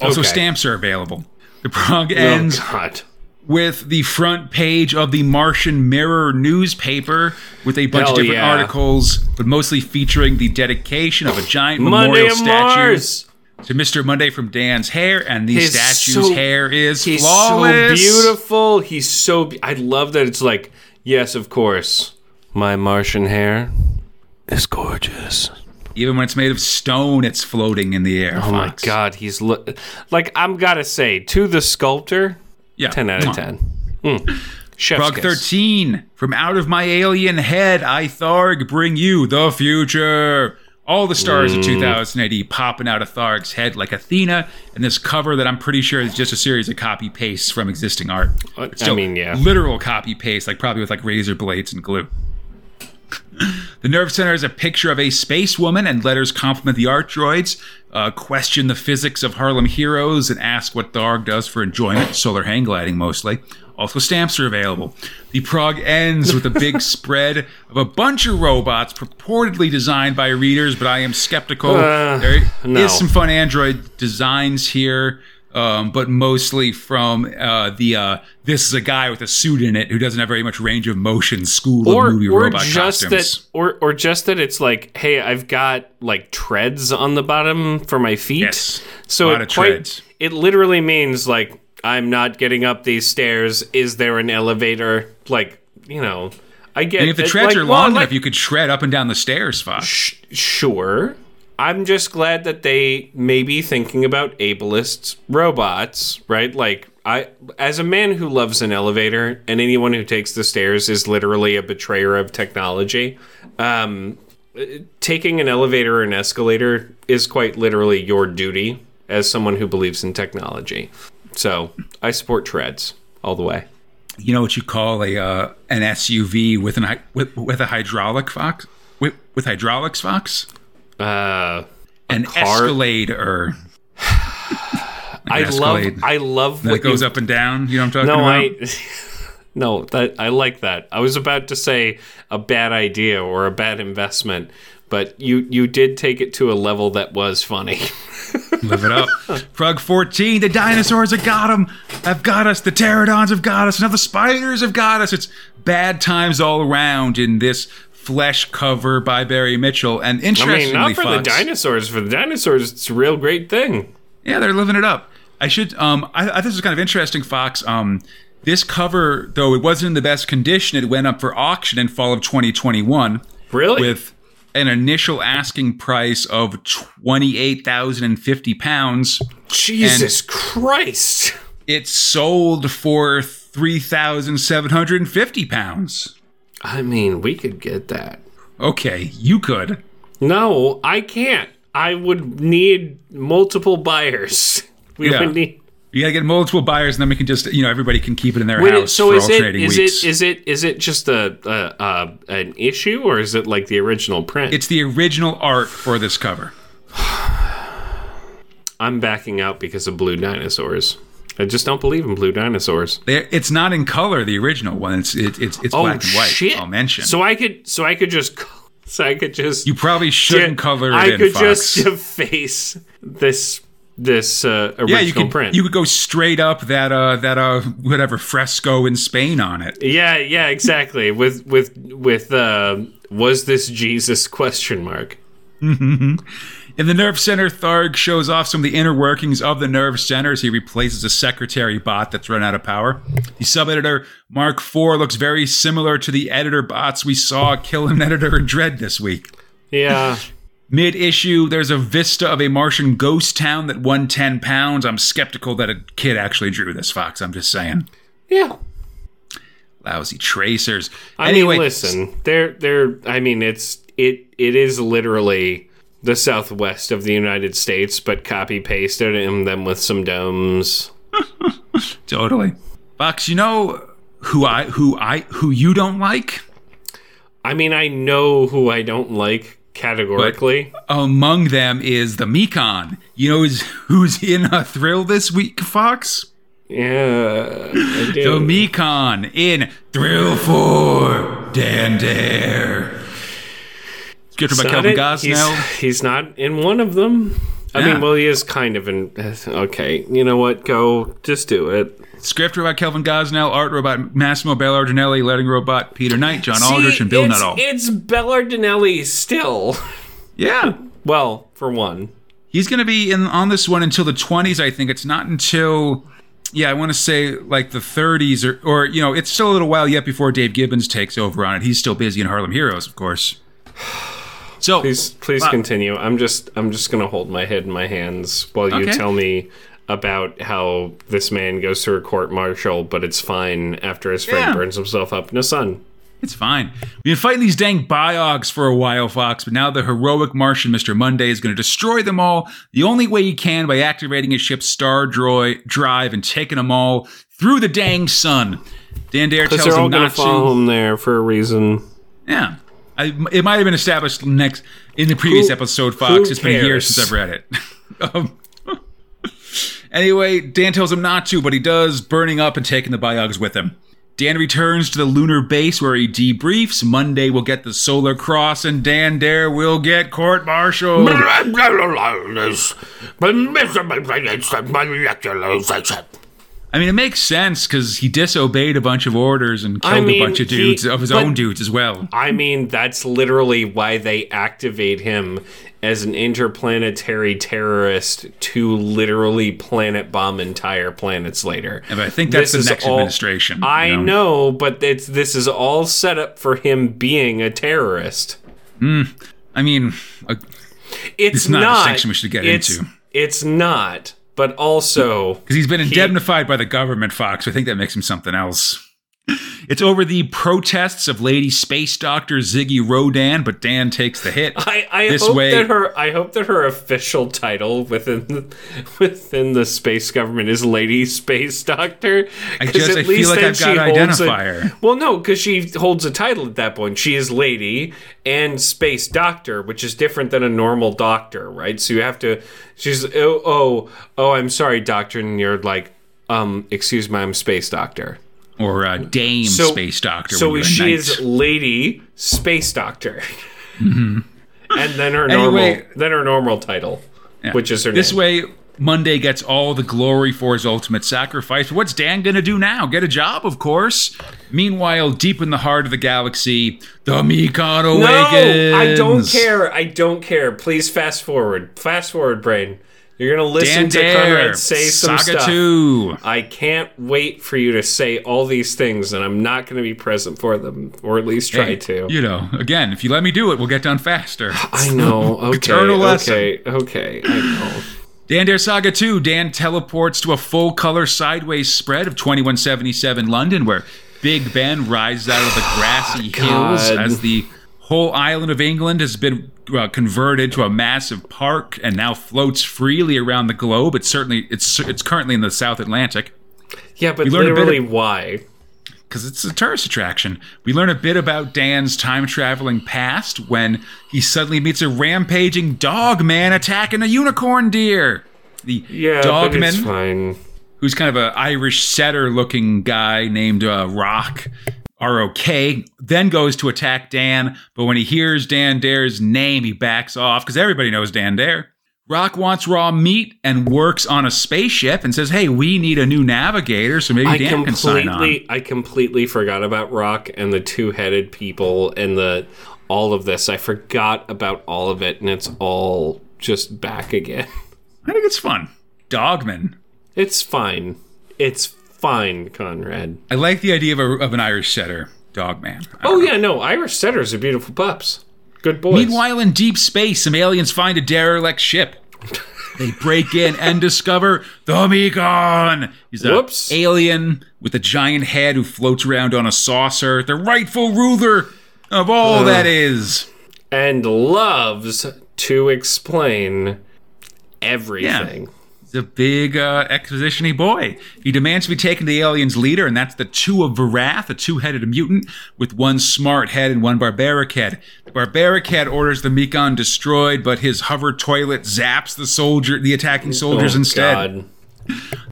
Also, Okay. stamps are available. The prog oh ends god with the front page of the Martian Mirror newspaper with a bunch Hell of different yeah. articles, but mostly featuring the dedication of a giant Monday memorial statue Mars to Mr. Monday from Dan's hair, and the His statue's so- hair is He's flawless. so beautiful. He's so. Be- I love that it's like, yes, of course, my Martian hair is gorgeous. Even when it's made of stone, it's floating in the air. Oh my god, he's lo- like I'm gotta say to the sculptor, Yeah, ten out of Mwah. ten. Chef's Prog kiss. 13. From out of my alien head, I Tharg bring you the future. All the stars Mm. of 2080 popping out of Tharg's head like Athena, and this cover that I'm pretty sure is just a series of copy pastes from existing art. It's I mean, yeah. literal copy paste, like probably with like razor blades and glue. The nerve center is a picture of a space woman, and letters compliment the art droids, uh, question the physics of Harlem Heroes, and ask what Tharg does for enjoyment, solar hang gliding mostly. Also, stamps are available. The prog ends with a big [laughs] spread of a bunch of robots purportedly designed by readers, but I am skeptical. Uh, there no. is some fun Android designs here. Um, but mostly from uh, the uh, this is a guy with a suit in it who doesn't have very much range of motion school or, of movie or robot just costumes. that or or just that it's like hey i've got like treads on the bottom for my feet Yes. so it quite treads. it literally means like i'm not getting up these stairs is there an elevator like you know i get And if the it, treads like, are well, long like, enough, you could shred up and down the stairs, Fox. sh- sure i'm just glad that they may be thinking about ableist robots right like I, as a man who loves an elevator, and anyone who takes the stairs is literally a betrayer of technology. Um, taking an elevator or an escalator is quite literally your duty as someone who believes in technology. So I support treads all the way. You know what you call a uh, an SUV with an with, with a hydraulic Fox with with hydraulics Fox? Uh, An car- escalator. [sighs] I Escalade. love, I love that what goes you, up and down. You know what I'm talking No, about? I. [laughs] No, that I like that. I was about to say a bad idea or a bad investment, but you you did take it to a level that was funny. [laughs] Live it up. Prog 14, the dinosaurs have got him. Have got us. The pterodons have got us. Now the spiders have got us. It's bad times all around in this flesh cover by Barry Mitchell. And I interestingly, mean, not for the dinosaurs. For the dinosaurs, it's a real great thing. Yeah, they're living it up. I should. Um, I, I think this is kind of interesting, Fox. Um, this cover, though it wasn't in the best condition, it went up for auction in fall of 2021 Really? with an initial asking price of 28,050 pounds. Jesus Christ. It sold for 3,750 pounds. I mean, we could get that. Okay, you could. No, I can't. I would need multiple buyers. [laughs] We Yeah. would need. You gotta get multiple buyers, and then we can just, you know, everybody can keep it in their Wait, house so for is it alternating is weeks. it is it is it just a, a, a an issue or is it like the original print? it's the original art for this cover. [sighs] I'm backing out because of blue dinosaurs. I just don't believe in blue dinosaurs. There- It's not in color, the original one. It's it, it's it's black and white. Oh, shit! I'll mention. So I could so I could just [laughs] so I could just you probably shouldn't color it I in, could Fox. just [laughs] deface this this uh, original yeah, you could print. you could go straight up that uh that uh whatever fresco in Spain on it. Yeah, yeah, exactly. [laughs] with with with uh was this Jesus question mark. In the nerve center, Tharg shows off some of the inner workings of the nerve centers. He replaces a secretary bot that's run out of power. The sub editor Mark IV looks very similar to the editor bots we saw kill an editor in Dredd this week. Yeah. [laughs] Mid issue, there's a vista of a Martian ghost town that won 10 pounds. I'm skeptical that a kid actually drew this, Fox. I'm just saying. yeah. Lousy tracers. I anyway, mean, listen, they're they're I mean, it's it it is literally the southwest of the United States, but copy pasted and them with some domes. [laughs] Totally. Fox, you know who I who I who you don't like? I mean, I know who I don't like categorically. Among them is the Mekon. You know who's, who's in a thrill this week, Fox? yeah, The. Mekon in Thrill 4 Dan Dare. Scripted by Kelvin. Gosnell. He's, he's not in one of them. I Yeah. mean, well, he is kind of in. [sighs] Okay, you know what? Go, just do it. Script robot Kelvin Gosnell, art robot Massimo Belardinelli, letting robot Peter Knight, John Aldrich, and Bill it's, Nuttall. It's Belardinelli still. yeah. [laughs] Well, for one. He's going to be in on this one until the 20s, I think. It's not until, yeah, I want to say like the 30s or, or, you know, it's still a little while yet before Dave Gibbons takes over on it. He's still busy in Harlem Heroes, of course. [sighs] [sighs] So, Please, please Wow. continue. I'm just, I'm just gonna hold my head in my hands while you Okay. tell me about how this man goes through a court martial, but it's fine after his friend Yeah. burns himself up in the sun. It's fine. We've been fighting these dang biogs for a while, Fox, but now the heroic Martian Mr. Monday is going to destroy them all the only way he can by activating his ship's star droid drive and taking them all through the dang sun. Dan Dare tells they're all him going not to follow him there for a reason. Yeah. I, it might have been established next in the previous Who- episode, Fox. It's been a year since I've read it. [laughs] um, anyway, Dan tells him not to, but he does, burning up and taking the biogs with him. Dan returns to the lunar base where he debriefs. Monday will get the Solar Cross, and Dan Dare will get court martialed. I mean, it makes sense because he disobeyed a bunch of orders and killed I mean, a bunch of he- dudes of his own dudes as well. I mean, that's literally why they activate him as an interplanetary terrorist to literally planet bomb entire planets later. And I think that's This the next all- administration. you I know, but it's this is all set up for him being a terrorist. I mean, uh, It's, It's not a not distinction we should get it's, into. It's not, but also because he's been indemnified by the government, Fox. I think that makes him something else. It's over the protests of Lady Space Doctor Ziggy Rodan, but Dan takes the hit. I, I This hope way- that her I hope that her official title within the, within the space government is Lady Space Doctor. I just- at I feel least like then I've she gotta holds a- Well, no, because she holds a title at that point. She is Lady and Space Doctor, which is different than a normal doctor, right? So you have to. She's oh oh oh. I'm sorry, Doctor, and you're like, um, excuse me, I'm Space Doctor. Or uh, Dame So- Space Doctor. So she is Lady Space Doctor, and then her Anyway- normal, then her normal title, Yeah. which is her This name. way, Monday gets all the glory for his ultimate sacrifice. What's Dan gonna do now? Get a job, of course. Meanwhile, deep in the heart of the galaxy, the Mekon No. I don't care. I don't care. Please fast forward. Fast forward, brain. You're gonna listen Dan to Dare, Conrad say some Saga stuff. 2. I can't wait for you to say all these things, and I'm not going to be present for them, or at least try Hey, to. You know, again, if you let me do it, we'll get done faster. [gasps] I know. [laughs] Okay. Eternal lesson. okay. Okay. I know. [sighs] Dan Dare Saga 2, Dan teleports to a full color sideways spread of 2177 London, where Big Ben rises out of the grassy ah, hills God. as the whole island of England has been uh, converted to a massive park and now floats freely around the globe. It's certainly it's it's currently in the South Atlantic Yeah, but learned a bit literally, of- why? because it's a tourist attraction. We learn a bit about Dan's time traveling past when he suddenly meets a rampaging dog man attacking a unicorn deer. The Yeah, dogman fine. who's kind of an Irish setter looking guy named uh, Rok, R-O-K, then goes to attack Dan. But when he hears Dan Dare's name, he backs off because everybody knows Dan Dare. Rok wants raw meat and works on a spaceship and says, "Hey, we need a new navigator, so maybe I Dan can sign on." completely, I completely forgot about Rok and the two-headed people and the all of this. I forgot about all of it, and it's all just back again. [laughs] I think it's fun. Dogman. It's fine. It's fine, Conrad. I like the idea of, a, of an Irish setter, dog man. Oh yeah, no, Irish setters are beautiful pups. Good boys. Meanwhile, in deep space, some aliens find a derelict ship. They break in and discover the Mekon. He's a Whoops. alien with a giant head who floats around on a saucer, the rightful ruler of all that is. and loves to explain everything. He's a big uh, exposition-y boy. He demands to be taken to the alien's leader, and that's the Two of Varath, a two-headed mutant with one smart head and one barbaric head. The barbaric head orders the Mekon destroyed, but his hover toilet zaps the soldier, the attacking soldiers Oh, instead. God.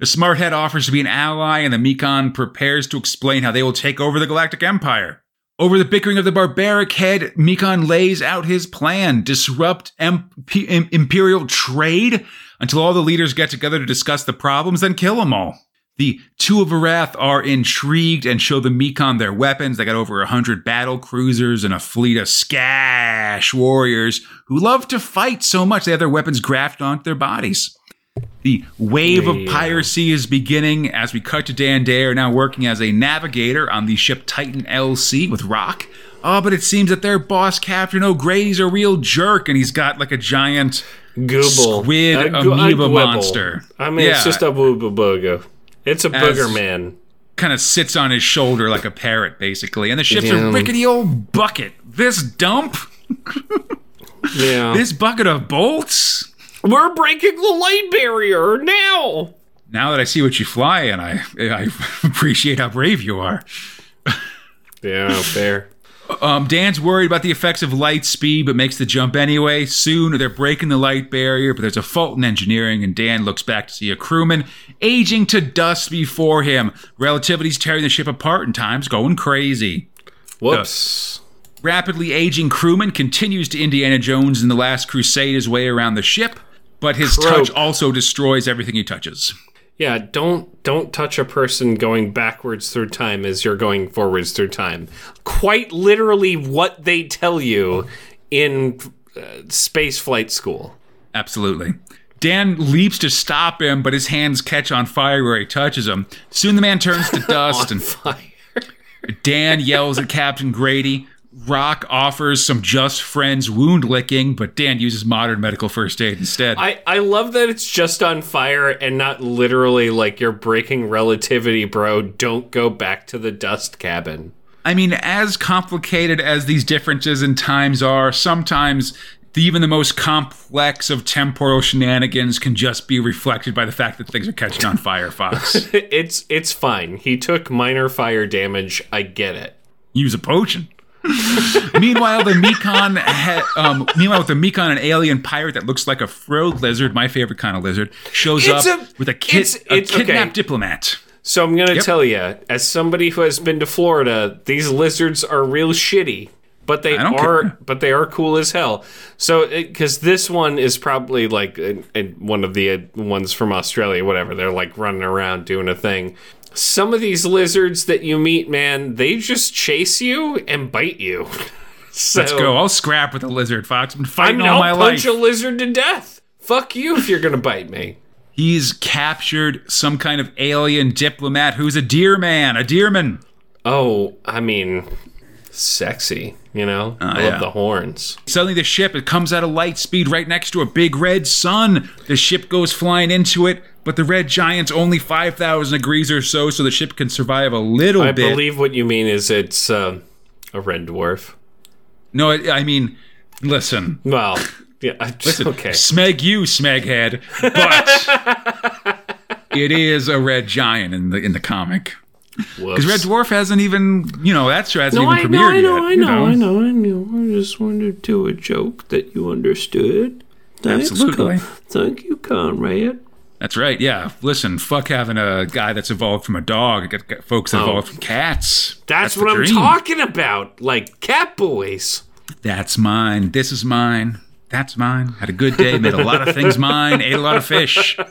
The smart head offers to be an ally, and the Mekon prepares to explain how they will take over the Galactic Empire. Over the bickering of the barbaric head, Mekon lays out his plan disrupt imperial trade until all the leaders get together to discuss the problems, then kill them all. The two of Arath are intrigued and show the Mekon their weapons. They got over a hundred battle cruisers and a fleet of scash warriors who love to fight so much they have their weapons grafted onto their bodies. The wave of piracy is beginning as we cut to Dan Dare now working as a navigator on the ship Titan LC with Rok. Oh, but it seems that their boss, Captain O'Grady's a real jerk, and he's got like a giant Gooble. squid A gu- a amoeba monster. I mean, it's Yeah. just a booga booga. It's a booger man. kind of sits on his shoulder like a parrot, basically. And the ship's Yeah. a rickety old bucket. This dump, [laughs] Yeah. this bucket of bolts. We're breaking the light barrier now. Now that I see what you fly in, I I [laughs] appreciate how brave you are. Yeah, fair. Um, Dan's worried about the effects of light speed, but makes the jump anyway. Soon they're breaking the light barrier, but there's a fault in engineering, and Dan looks back to see a crewman aging to dust before him. Relativity's tearing the ship apart, and time's going crazy. Whoops. Rapidly aging crewman continues to Indiana Jones in The Last Crusade his way around the ship, but his Croak. touch also destroys everything he touches. Yeah, don't don't touch a person going backwards through time as you're going forwards through time. Quite literally, what they tell you in uh, space flight school. Absolutely. Dan leaps to stop him, but his hands catch on fire where he touches him. Soon the man turns to [laughs] dust, and Fire. Dan yells at Captain Grady. Rok offers some just friends wound licking, but Dan uses modern medical first aid instead. I, I love that it's just on fire and not literally like you're breaking relativity, bro. Don't go back to the dust cabin. I mean, as complicated as these differences in times are, sometimes even the most complex of temporal shenanigans can just be reflected by the fact that things are catching on fire, [laughs] Fox. It's it's fine. He took minor fire damage. I get it. Use a potion. [laughs] meanwhile, the Mekon, ha- um, meanwhile, with the Mekon, an alien pirate that looks like a frilled lizard, my favorite kind of lizard, shows It's up a- with a, kid, it's- a it's- okay. kidnapped diplomat. So I'm gonna Yep. tell you, as somebody who has been to Florida, these lizards are real shitty, but they are, care. but they are cool as hell. So because this one is probably like uh, uh, one of the uh, ones from Australia, whatever. They're like running around doing a thing. Some of these lizards that you meet, man, they just chase you and bite you. [laughs] So, Let's go. I'll scrap with a lizard, Fox. I've been I fighting mean, all I'll my punch life. a lizard to death. Fuck you if you're gonna bite me. He's captured some kind of alien diplomat who's a deer man, a deerman. Oh, I mean, sexy. You know, uh, I Oh, yeah. love the horns. Suddenly, the ship it comes at a light speed right next to a big red sun. The ship goes flying into it, but the red giant's only five thousand degrees or so, so the ship can survive a little I bit. I believe what you mean is it's uh, a red dwarf. no, I I mean, listen, Well, yeah, I- [laughs] okay. smeg you, smeghead, but [laughs] it is a red giant in the in the comic. Because Red Dwarf hasn't even, you know, that's show hasn't No, I even know, premiered I know, yet. I you know, I know, I know. I just wanted to do a joke that you understood. Thanks, Absolutely. Con- Thank you, Conrad. That's right. Yeah. Listen, fuck having a guy that's evolved from a dog. Got, got folks that Oh. evolved from cats. That's, the what I'm talking about. Like cat boys. That's mine. This is mine. That's mine. Had a good day. Made a lot of things mine. Ate a lot of fish. [laughs]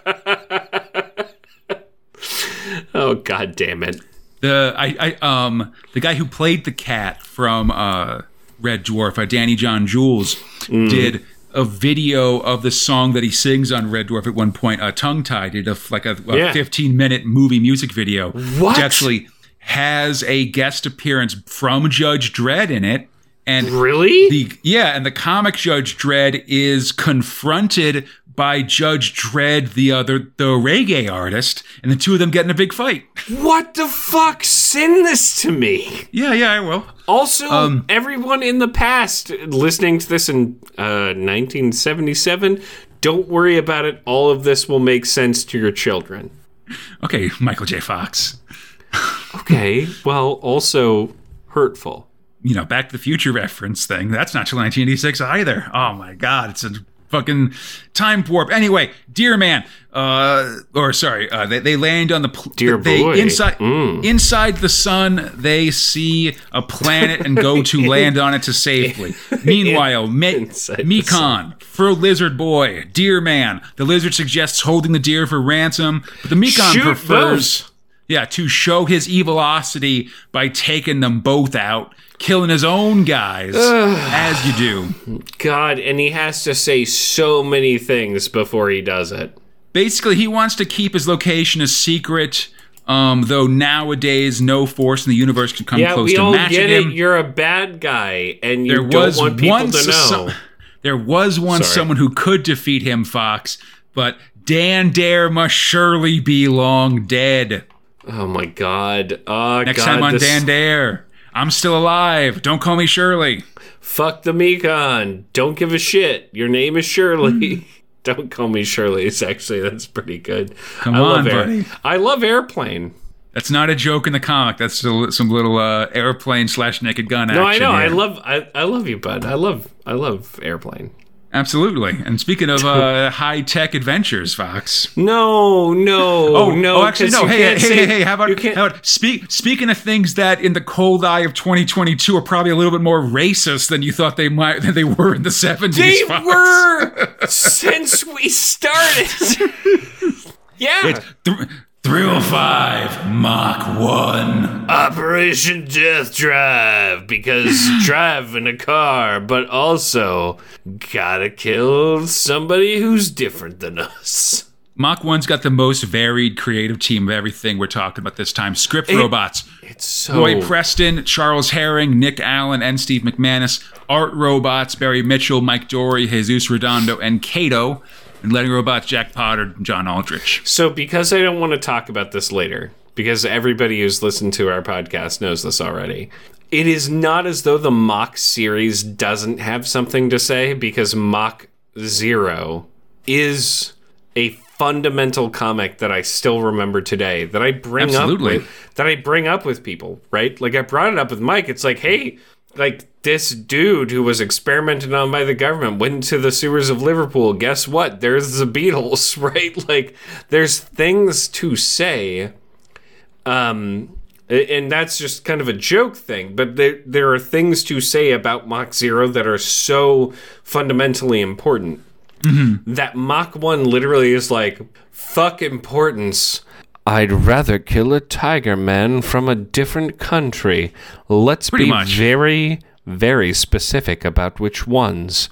Oh god damn it. The I, I um the guy who played the cat from uh Red Dwarf, uh, Danny John Jules, Mm. did a video of the song that he sings on Red Dwarf at one point. Uh, Tongue Tied did a, like a, a Yeah. 15 minute movie music video. What? Which actually has a guest appearance from Judge Dredd in it. And Really? the yeah, and the comic Judge Dredd is confronted by Judge Dredd, the other the reggae artist, and the two of them get in a big fight. [laughs] what the fuck? Send this to me. Yeah, yeah, I will. Also, Um, everyone in the past listening to this in uh, 1977, don't worry about it. All of this will make sense to your children. Okay, Michael J. Fox. [laughs] Okay, well, also hurtful. You know, Back to the Future reference thing. That's not till 1986 either. Oh my god, it's a fucking time warp. Anyway, dear Man, uh, or sorry, uh, they, they land on the pl- Dear they, boy. inside Mm. inside the sun. They see a planet and go to [laughs] land on it to safely. [laughs] Meanwhile, Me- Mekon, Fur Lizard Boy, dear Man. The lizard suggests holding the deer for ransom, but the Mekon Shoot prefers. both. Yeah, to show his evilosity by taking them both out, killing his own guys, [sighs] as you do. God, and he has to say so many things before he does it. Basically, he wants to keep his location a secret, um, though nowadays no force in the universe can come Yeah, close we to all matching get him. it. You're a bad guy, and you there don't was want people one to know. soci- There was once Sorry. someone who could defeat him, Fox, but Dan Dare must surely be long dead. Oh my god. Oh Next god, time on this- Dan Dare. I'm still alive. Don't call me Shirley. Fuck the Mekon. Don't give a shit. Your name is Shirley. [laughs] Don't call me Shirley. It's actually that's pretty good. Come I on, love Air- buddy. I love airplane. That's not a joke in the comic. That's still some little uh, airplane slash naked gun action. No, I know. I love I, I love you, bud. I love I love airplane. Absolutely. And speaking of uh, high tech adventures, Fox. No, no, Oh no. Oh, actually, no. Hey, hey, say- hey, hey. How about, how about speak, speaking of things that in the cold eye of 2022 are probably a little bit more racist than you thought they might than they were in the 70s. They Fox. were [laughs] since we started. [laughs] yeah. Th- 305 Mach 1. Operation Death Drive because [laughs] driving a car, but also gotta kill somebody who's different than us. Mach 1's got the most varied creative team of everything we're talking about this time. Script robots. It's so Roy Preston, Charles Herring, Nick Allen, and Steve McManus. Art robots, Barry Mitchell, Mike Dorey, Jesus Redondo, and Cato. And letting robots, Jack Potter, John Aldrich. So, because I don't want to talk about this later, because everybody who's listened to our podcast knows this already, it is not as though the Mach series doesn't have something to say, because Mach Zero is a fundamental comic that I still remember today that I bring Absolutely. up with that I bring up with people, right? Like I brought it up with Mike. It's like, hey, like this dude who was experimented on by the government went into the sewers of Liverpool. Guess what? There's the Beatles, [laughs] right? Like there's things to say. Um and that's just kind of a joke thing, but there there are things to say about Mach Zero that are so fundamentally important that Mach 1 literally is like, fuck importance. I'd rather kill a tiger man from a different country. Let's Pretty be much. very, very specific about which ones.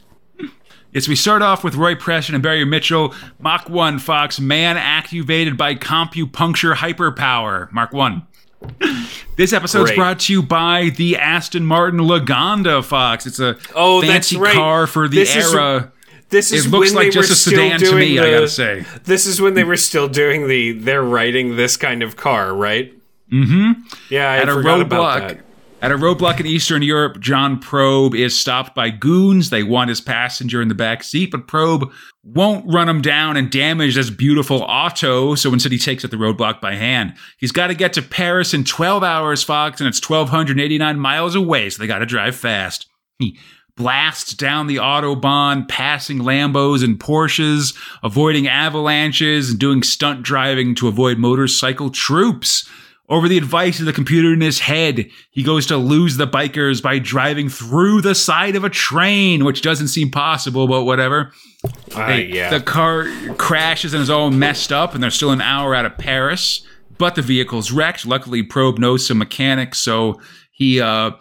Yes, we start off with Roy Preston and Barry Mitchell. Mach 1, Fox, man activated by compupuncture hyperpower. Mark 1. [laughs] This episode's Great. brought to you by the Aston Martin Lagonda, Fox. It's a Oh, that's fancy right. car for the This is- era. This is It looks when like they just were a still sedan to doing me, the, I gotta say. This is when they were still doing the, they're writing this kind of car, right? Mm-hmm. Yeah, I At a forgot about roadblock. At a roadblock in Eastern Europe, John Probe is stopped by goons. They want his passenger in the back seat, but Probe won't run him down and damage this beautiful auto. So instead, he takes out the roadblock by hand. He's got to get to Paris in 12 hours, Fox, and it's 1,289 miles away. So they got to drive fast. He blasts down the autobahn, passing Lambos and Porsches, avoiding avalanches, and doing stunt driving to avoid motorcycle troops. Over the advice of the computer in his head, he goes to lose the bikers by driving through the side of a train, which doesn't seem possible, but whatever. Uh, Hey, yeah. The car crashes and is all messed up, and they're still an hour out of Paris. But the vehicle's wrecked. Luckily, Probe knows some mechanics, so he uh,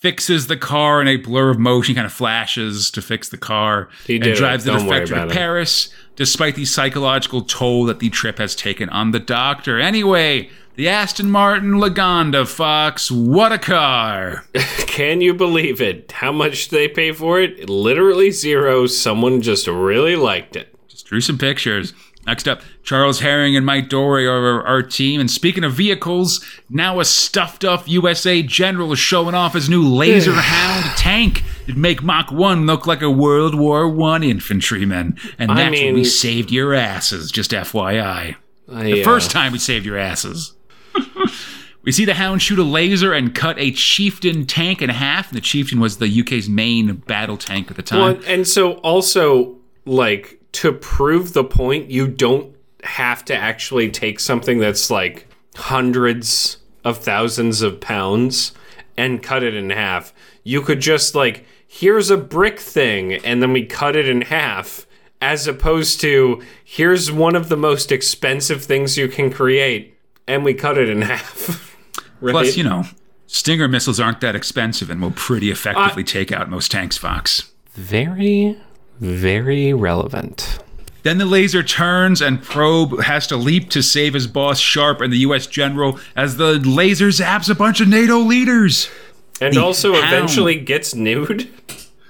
fixes the car in a blur of motion, kind of flashes to fix the car, He and drives it. the defector to it. Paris, despite the psychological toll that the trip has taken on the doctor. Anyway, the Aston Martin Lagonda Fox, what a car! [laughs] Can you believe it? How much did they pay for it? Literally zero. Someone just really liked it. Just drew some pictures. Next up, Charles Herring and Mike Dorey are our, team. And speaking of vehicles, now a stuffed up USA general is showing off his new Laser Hound tank. It'd make Mach 1 look like a World War One infantryman. And I that's when we saved your asses, just FYI. The First uh, time we saved your asses. [laughs] we see the hound shoot a laser and cut a chieftain tank in half. And the chieftain was the UK's main battle tank at the time. Well, and so also like to prove the point, you don't have to actually take something that's like hundreds of thousands of pounds and cut it in half. You could just like here's a brick thing and then we cut it in half as opposed to here's one of the most expensive things you can create and we cut it in [laughs] half. right? Plus, you know, Stinger missiles aren't that expensive and will pretty effectively take out most tanks, Fox. very very relevant. Then the laser turns and Probe has to leap to save his boss Sharp and the US general as the laser zaps a bunch of NATO leaders. And The also hound. eventually gets nude.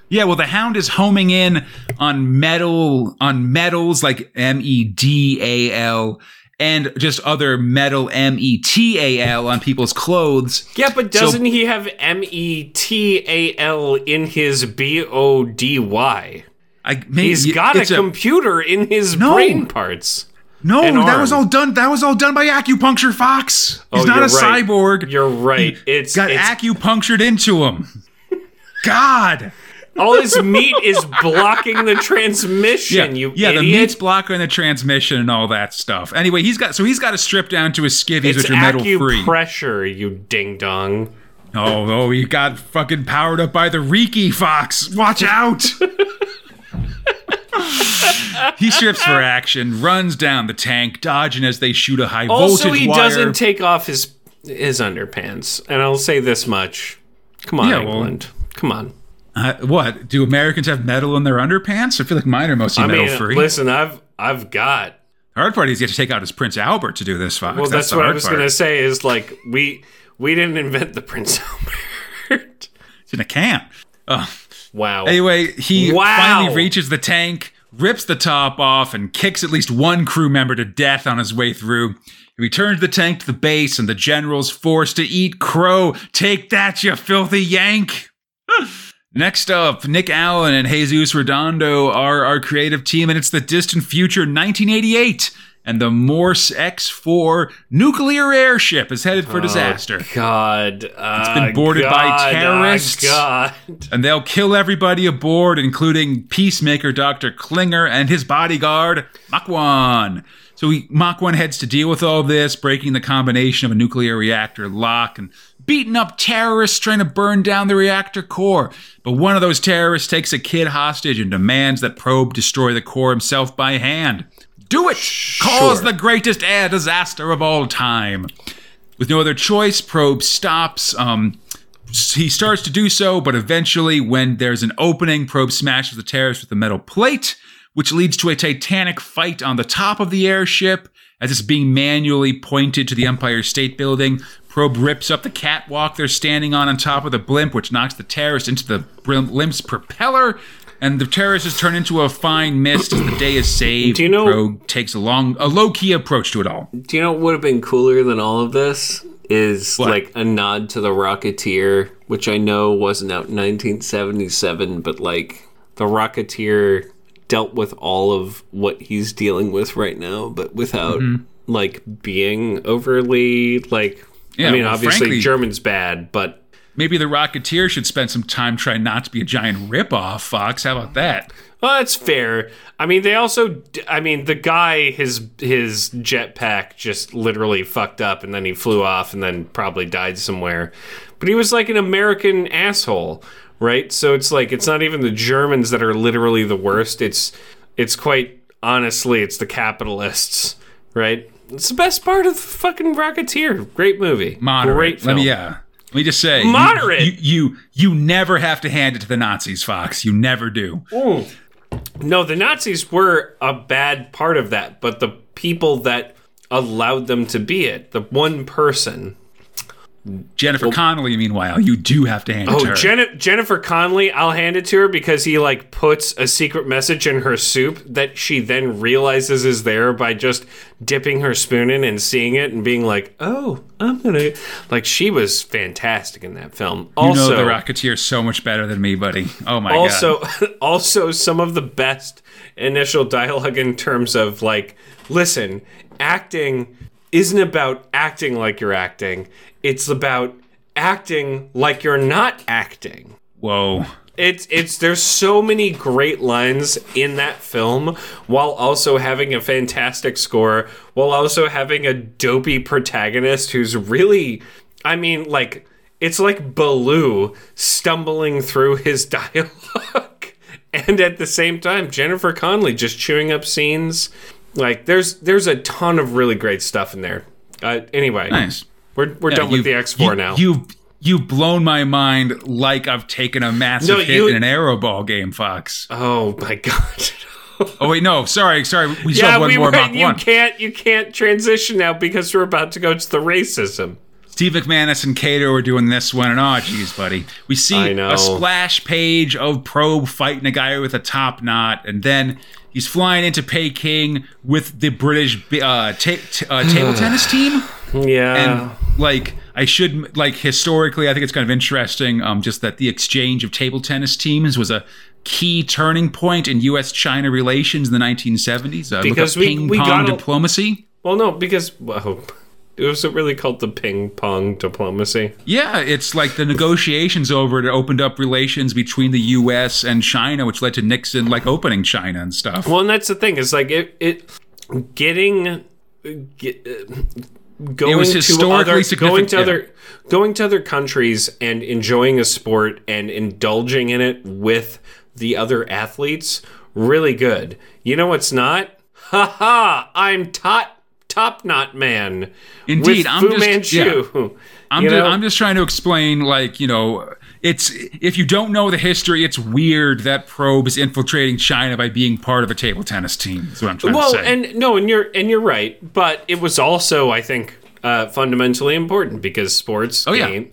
Yeah, well, the Hound is homing in on metal on metals like M E D A L and just other metal M E T A L on people's clothes. Yeah, but doesn't he have M E T A L in his B O D Y? I maybe He's got a computer in his No. brain parts. no. That was all done. That was all done by acupuncture, Fox. He's Oh, not a right. cyborg. You're right. It's, got it's acupunctured into him. God. all his meat is blocking the transmission. You yeah, the idiot. meat's blocking the transmission and all that stuff. Anyway, he's got so he's got to strip down to his skivvies, which are metal free. Pressure, you ding dong. Oh, oh, he got fucking powered up by the Reiki Fox. Watch out! [laughs] he strips for action, runs down the tank, dodging as they shoot a high Also, voltage he wire. doesn't take off his his underpants. And I'll say this much: Come on, Yeah, well- England. Come on. Uh, what do Americans have metal in their underpants? I feel like mine are mostly I metal mean, free. listen, I've I've got. The hard part is you have to take out his Prince Albert to do this, Fox. Well, that's, the what I was gonna say. Is like we we didn't invent the Prince [laughs] Albert. It's in a can. Ugh. Wow. Anyway, he Wow. finally reaches the tank, rips the top off, and kicks at least one crew member to death on his way through. He returns the tank to the base, and the general's forced to eat crow. Take that, you filthy Yank! Next up, Nick Allen and Jesus Redondo are our creative team, and it's the distant future 1988. And the Morse X4 nuclear airship is headed for oh, disaster. God, it's uh, been boarded by uh, terrorists. God, and they'll kill everybody aboard, including Peacemaker Dr. Klinger and his bodyguard, 1. So he, Mach 1 heads to deal with all this, breaking the combination of a nuclear reactor lock and beating up terrorists trying to burn down the reactor core. But one of those terrorists takes a kid hostage and demands that Probe destroy the core himself by hand. Do it! Cause the greatest air disaster of all time. With no other choice, Probe stops. Um, he starts to do so, but eventually, when there's an opening, Probe smashes the terrorist with a metal plate, which leads to a titanic fight on the top of the airship. As it's being manually pointed to the Empire State Building, Probe rips up the catwalk they're standing on on top of the blimp, which knocks the terrorist into the blimp's propeller. And the terrorists turn into a fine mist as the day is saved. Do you know- Probe takes a long, a low key approach to it all. do you know what would have been cooler than all of this? Is What? like a nod to the Rocketeer, which I know wasn't out in 1977, but like the Rocketeer dealt with all of what he's dealing with right now, but without Mm-hmm. like being overly like. Yeah, I mean, well, obviously frankly- German's bad, but Maybe the Rocketeer should spend some time trying not to be a giant ripoff, Fox. How about that? Well, that's fair. I mean, they also. I mean, the guy, his his jetpack just literally fucked up, and then he flew off, and then probably died somewhere. But he was like an American asshole, right? So it's like it's not even the Germans that are literally the worst. It's it's quite honestly, it's the capitalists, right? It's the best part of the fucking Rocketeer. Great movie. Moderate. Great film. me, yeah. Let me just say, Moderate. You, you you never have to hand it to the Nazis, Fox. You never do. No, the Nazis were a bad part of that, but the people that allowed them to be it, the one person. Jennifer Connelly, meanwhile, you do have to hand it oh, to Oh, her. Jen- Jennifer Connelly, I'll hand it to her because he like puts a secret message in her soup that she then realizes is there by just dipping her spoon in and seeing it and being like, "Oh, I'm gonna." Like she was fantastic in that film. you know the Rocketeer so much better than me, buddy. Oh my god. also [laughs] also some of the best initial dialogue in terms of like listen acting isn't about acting like you're acting. It's about acting like you're not acting. Whoa. it's it's there's so many great lines in that film while also having a fantastic score while also having a dopey protagonist who's really I mean like it's like Baloo stumbling through his [laughs] dialogue and at the same time Jennifer Connelly just chewing up scenes like there's there's a ton of really great stuff in there uh, anyway Nice. we're, we're done with the X4 you- now You've you've blown my mind like I've taken a massive No, hit you- in an aeroball game, Fox. oh my [laughs] god Oh wait, no, sorry, sorry. We Yeah, have one we more were. You one. can't. You can't transition now because we're about to go to the racism. Steve McManus and Cato are doing this one, and oh, geez, buddy. We see a splash page of Probe fighting a guy with a top knot, and then he's flying into Peking with the British uh, ta- t- uh, table [sighs] tennis team. Yeah. And like, I should like historically, I think it's kind of interesting. Um, just that the exchange of table tennis teams was a key turning point in U.S.-China relations in the 1970s. Uh, Because we- ping we pong got a- diplomacy. well, no, because well, it was really called the ping pong diplomacy. Yeah, it's like the negotiations over it opened up relations between the U.S. and China, which led to Nixon like opening China and stuff. Well, and that's the thing. It's like it, it getting get, uh, going was to other, going to yeah. other going to other countries and enjoying a sport and indulging in it with the other athletes. Really good. You know what's not? Ha ha! I'm top top knot man. Indeed, I'm Fu just- Manchu. [laughs] I'm, You ju- know? I'm just trying to explain, like, you know, it's if you don't know the history, it's weird that Probe is infiltrating China by being part of a table tennis team. Is what I'm trying well, to say. and no, and you're and you're right, but it was also, I think, uh, fundamentally important because sports Oh, yeah.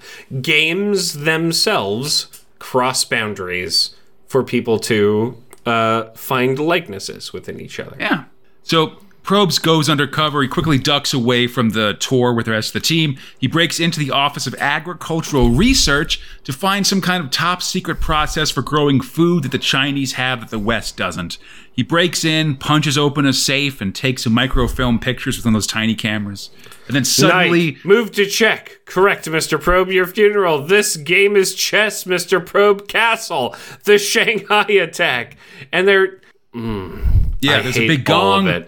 games themselves cross boundaries for people to uh, find likenesses within each other. Yeah. So Probes goes undercover. He quickly ducks away from the tour with the rest of the team. He breaks into the Office of Agricultural Research to find some kind of top secret process for growing food that the Chinese have that the West doesn't. He breaks in, punches open a safe, and takes some microfilm pictures with one of those tiny cameras. And then suddenly, Knight, move to check. Correct, Mr. Probe, your funeral. This game is chess, Mr. Probe Castle. The Shanghai attack. And they're. Mm, yeah, I there's a big gong.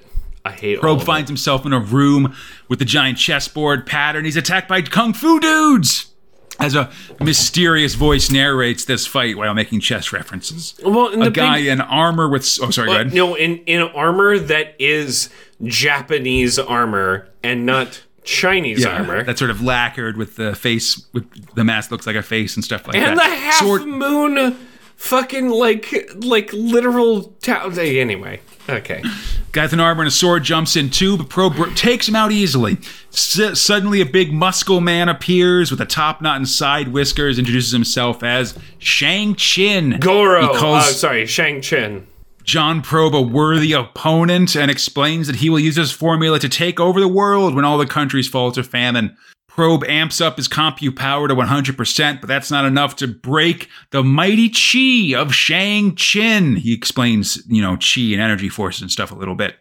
It. I hate all Probe of finds himself in a room with a giant chessboard pattern. He's attacked by kung fu dudes. As a mysterious voice narrates this fight while making chess references. Well, and A the guy big- in armor with oh sorry, go ahead. no, in in armor that is Japanese armor and not Chinese Yeah, armor. that's sort of lacquered with the face with the mask looks like a face and stuff like that. and the that. half Sword- moon, fucking like like literal. Ta- anyway, okay. Guy with an armor and a sword jumps in too, but Pro br- takes him out easily. S- suddenly, a big muscle man appears with a top knot and side whiskers, introduces himself as Shang Chin. Goro. He calls uh, sorry, Shang Chin. John Probe a worthy opponent and explains that he will use his formula to take over the world when all the countries fall to famine. Probe amps up his compu power to 100%, but that's not enough to break the mighty chi of Shang Chin. He explains, you know, chi and energy forces and stuff a little bit.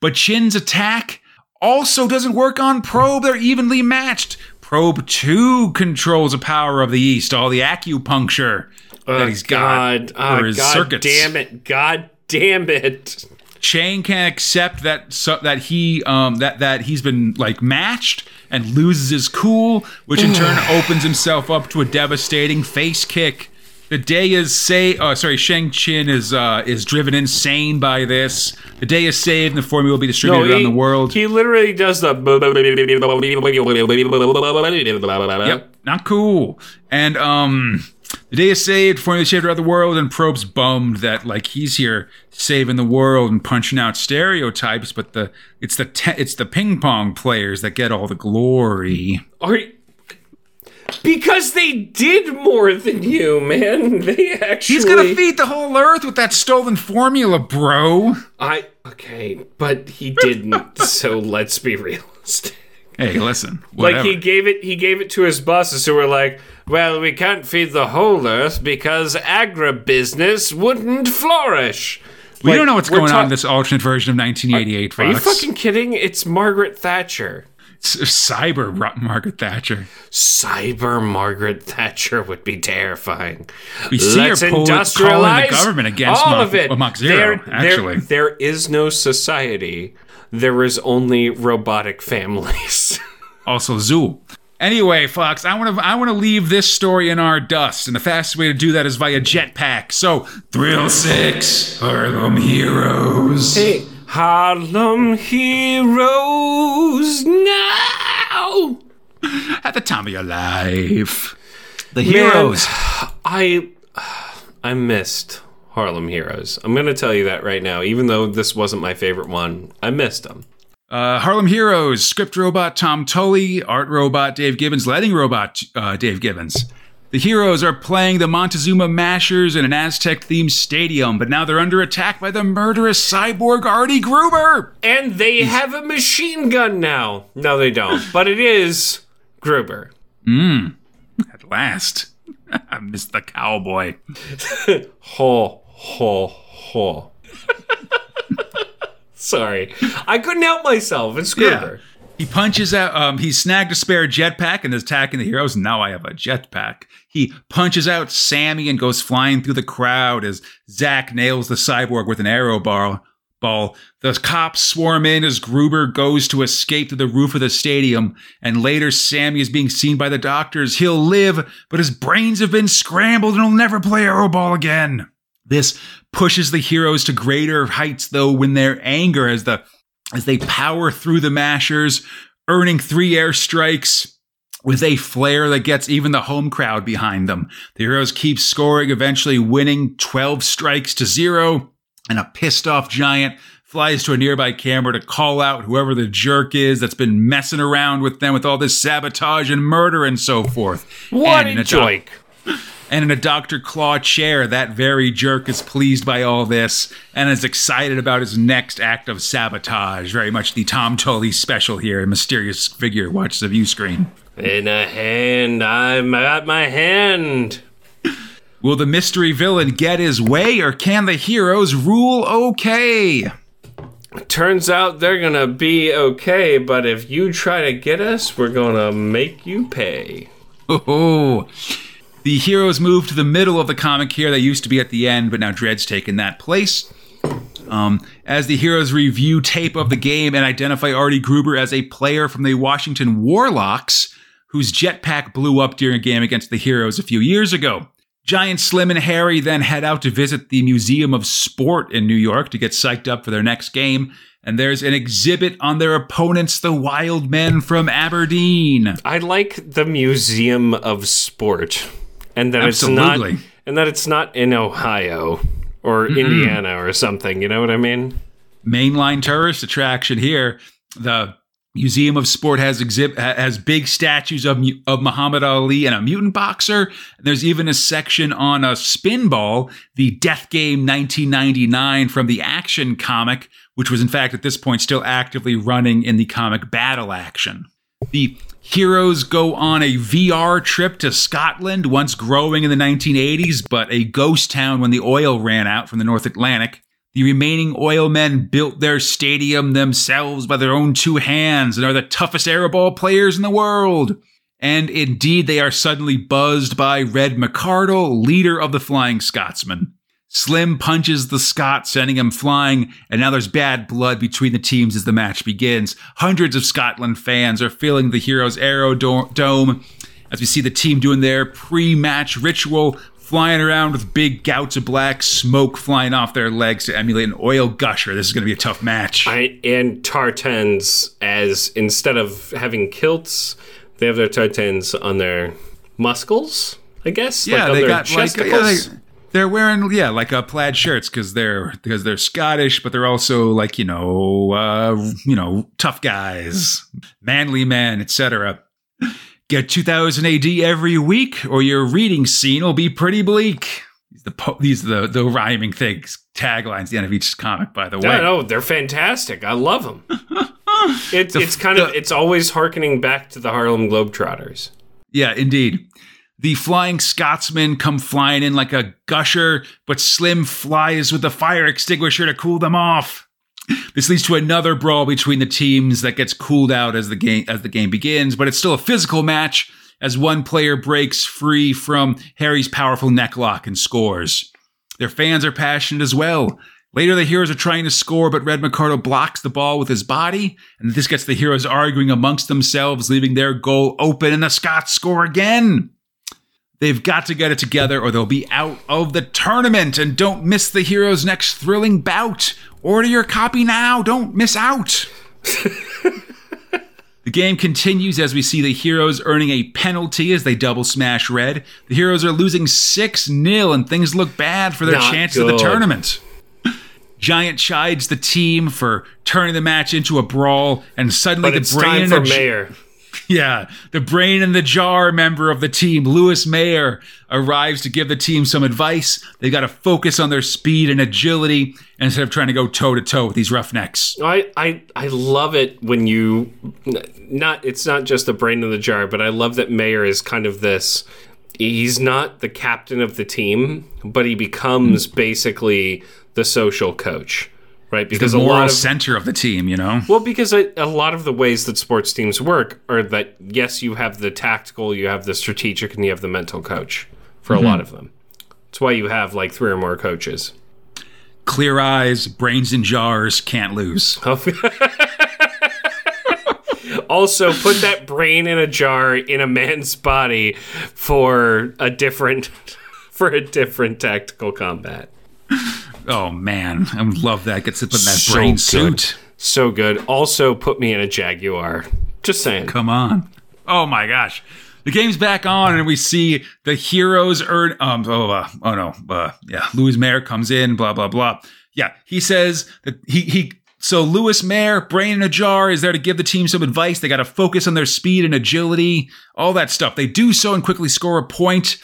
But Chin's attack also doesn't work on Probe. They're evenly matched. Probe 2 controls the power of the East, all the acupuncture oh, that he's got God, oh, for ah, his God circuits. damn it, God damn it. Chang can't accept that so, that he um that that he's been like matched and loses his cool, which in turn opens himself up to a devastating face kick. The day is say oh sorry, Shang Chin is uh is driven insane by this. The day is saved and the formula will be distributed around the world. He literally does the. Yep, not cool. And um, the day is saved, formula shaped around the world, and Probe's bummed that like he's here saving the world and punching out stereotypes, but the it's the te- it's the ping pong players that get all the glory. Are you- because they did more than you, man. [laughs] They actually. He's gonna feed the whole earth with that stolen formula, bro. I okay, but he didn't. so [laughs] let's be realistic. Hey, listen, Like he gave it, he gave it to his bosses who were like, "Well, we can't feed the whole earth because agribusiness wouldn't flourish." we Like, don't know what's going ta- on in this alternate version of 1988. Are you fucking kidding? It's Margaret Thatcher. S- uh, cyber Ro- Margaret Thatcher? Cyber Margaret Thatcher would be terrifying. We see her Let's pull- calling the government against all Mach- of it. Mach Zero, There- there- there is no society. There is only robotic families. [laughs] also Zool. Anyway, Fox, I want to I want to leave this story in our dust, and the fastest way to do that is via jetpack. So, Thrill Six, Harlem Heroes. hey, Harlem Heroes now. At the time of your life, the heroes. I I missed Harlem Heroes. I'm gonna tell you that right now. Even though this wasn't my favorite one, I missed them. Uh, Harlem Heroes, script robot Tom Tully, art robot Dave Gibbons, lighting robot uh, Dave Gibbons. The heroes are playing the Montezuma Mashers in an Aztec themed stadium, but now they're under attack by the murderous cyborg Artie Gruber. And they have a machine gun now. No, they don't. But it is Gruber. Mmm. At last. [laughs] I missed the cowboy. [laughs] Ho, ho, ho. Sorry. I couldn't help myself. It's Gruber. He punches out, um, he snagged a spare jetpack and is attacking the heroes. Now I have a jetpack. He punches out Sammy and goes flying through the crowd as Zack nails the cyborg with an aeroball. Ball. The cops swarm in as Gruber goes to escape to the roof of the stadium, and later Sammy is being seen by the doctors. He'll live, but his brains have been scrambled and he'll never play aeroball again. This pushes the heroes to greater heights, though, when their anger as the as they power through the mashers, earning three airstrikes with a flare that gets even the home crowd behind them. The heroes keep scoring, eventually winning 12 strikes to zero, and a pissed off giant flies to a nearby camera to call out whoever the jerk is that's been messing around with them with all this sabotage and murder and so forth. What and a joke. And in a Dr. Claw chair, that very jerk is pleased by all this and is excited about his next act of sabotage. Very much the Tom Tully special here. A mysterious figure watches the view screen. In a hand, I'm at my hand. Will the mystery villain get his way or can the heroes rule okay? Turns out they're gonna be okay, but if you try to get us, we're gonna make you pay. Oh, oh. The heroes move to the middle of the comic here. They used to be at the end, but now Dredd's taken that place. Um, as the heroes review tape of the game and identify Artie Gruber as a player from the Washington Warlocks, whose jetpack blew up during a game against the heroes a few years ago. Giant Slim and Harry then head out to visit the Museum of Sport in New York to get psyched up for their next game. And there's an exhibit on their opponents, the Wild Men from Aberdeen. I like the Museum of Sport, and that it's not, and that it's not in Ohio or Indiana or something. You know what I mean? mainline tourist attraction here. The Museum of Sport has exhibit has big statues of of Muhammad Ali and a mutant boxer. There's even a section on a spinball, the Death Game 1999 from the Action comic, which was in fact at this point still actively running in the comic Battle Action. The heroes go on a VR trip to Scotland, once growing in the 1980s, but a ghost town when the oil ran out from the North Atlantic. The remaining oil men built their stadium themselves by their own two hands and are the toughest airball players in the world. And indeed, they are suddenly buzzed by Red McCardle, leader of the Flying Scotsman. Slim punches the Scot, sending him flying, and now there's bad blood between the teams as the match begins. Hundreds of Scotland fans are filling the Heroes arrow do- Dome as we see the team doing their pre match ritual, flying around with big gouts of black smoke flying off their legs to emulate an oil gusher. This is going to be a tough match. I and tartans as instead of having kilts, they have their tartans on their muscles. I guess. yeah, on they their got like yeah, they, they're wearing yeah like uh, plaid shirts because they're because they're Scottish, but they're also like you know uh, you know tough guys, manly men, etc. Get 2000 AD every week, or your reading scene will be pretty bleak. These are the po- these are the the rhyming things taglines at the end of each comic. By the way, No, no, they're fantastic. I love them. [laughs] It, it's kind of it's always harkening back to the Harlem Globetrotters. Yeah, indeed. The flying Scotsmen come flying in like a gusher, but Slim flies with the fire extinguisher to cool them off. This leads to another brawl between the teams that gets cooled out as the game as the game begins, but it's still a physical match as one player breaks free from Harry's powerful necklock and scores. Their fans are passionate as well. Later, the heroes are trying to score, but Red McCardle blocks the ball with his body, and this gets the heroes arguing amongst themselves, leaving their goal open, and the Scots score again. They've got to get it together, or they'll be out of the tournament. And don't miss the heroes' next thrilling bout. Order your copy now. Don't miss out. [laughs] The game continues as we see the heroes earning a penalty as they double smash red. The heroes are losing 6 0, and things look bad for their Not chances of the tournament. [laughs] Giant chides the team for turning the match into a brawl, and suddenly But the brain time for Mayor. Yeah, the brain in the jar member of the team, Louis Mayer, arrives to give the team some advice. They got to focus on their speed and agility instead of trying to go toe to toe with these roughnecks. I, I I love it when you not it's not just the brain in the jar, but I love that Mayer is kind of this. He's not the captain of the team, but he becomes basically the social coach, right? Because The a moral lot of center of the team, you know. well, because a, a lot of the ways that sports teams work are that yes, you have the tactical, you have the strategic, and you have the mental coach for a mm-hmm. lot of them. That's why you have like three or more coaches. Clear eyes, brains in jars, can't lose. [laughs] Oh. Also, put that brain in a jar in a man's body for a different [laughs] for a different tactical combat. Oh man, I would love that. Gets to put in that So brain good. suit. So good. Also, put me in a Jaguar. Just saying. Come on. Oh my gosh. The game's back on, and we see the heroes earn. Um. Blah, blah, blah. Oh no. Uh, yeah. Louis Mayer comes in. Blah blah blah. Yeah. He says that he he. So Louis Mayer, brain in a jar, is there to give the team some advice. They got to focus on their speed and agility, all that stuff. They do so and quickly score a point.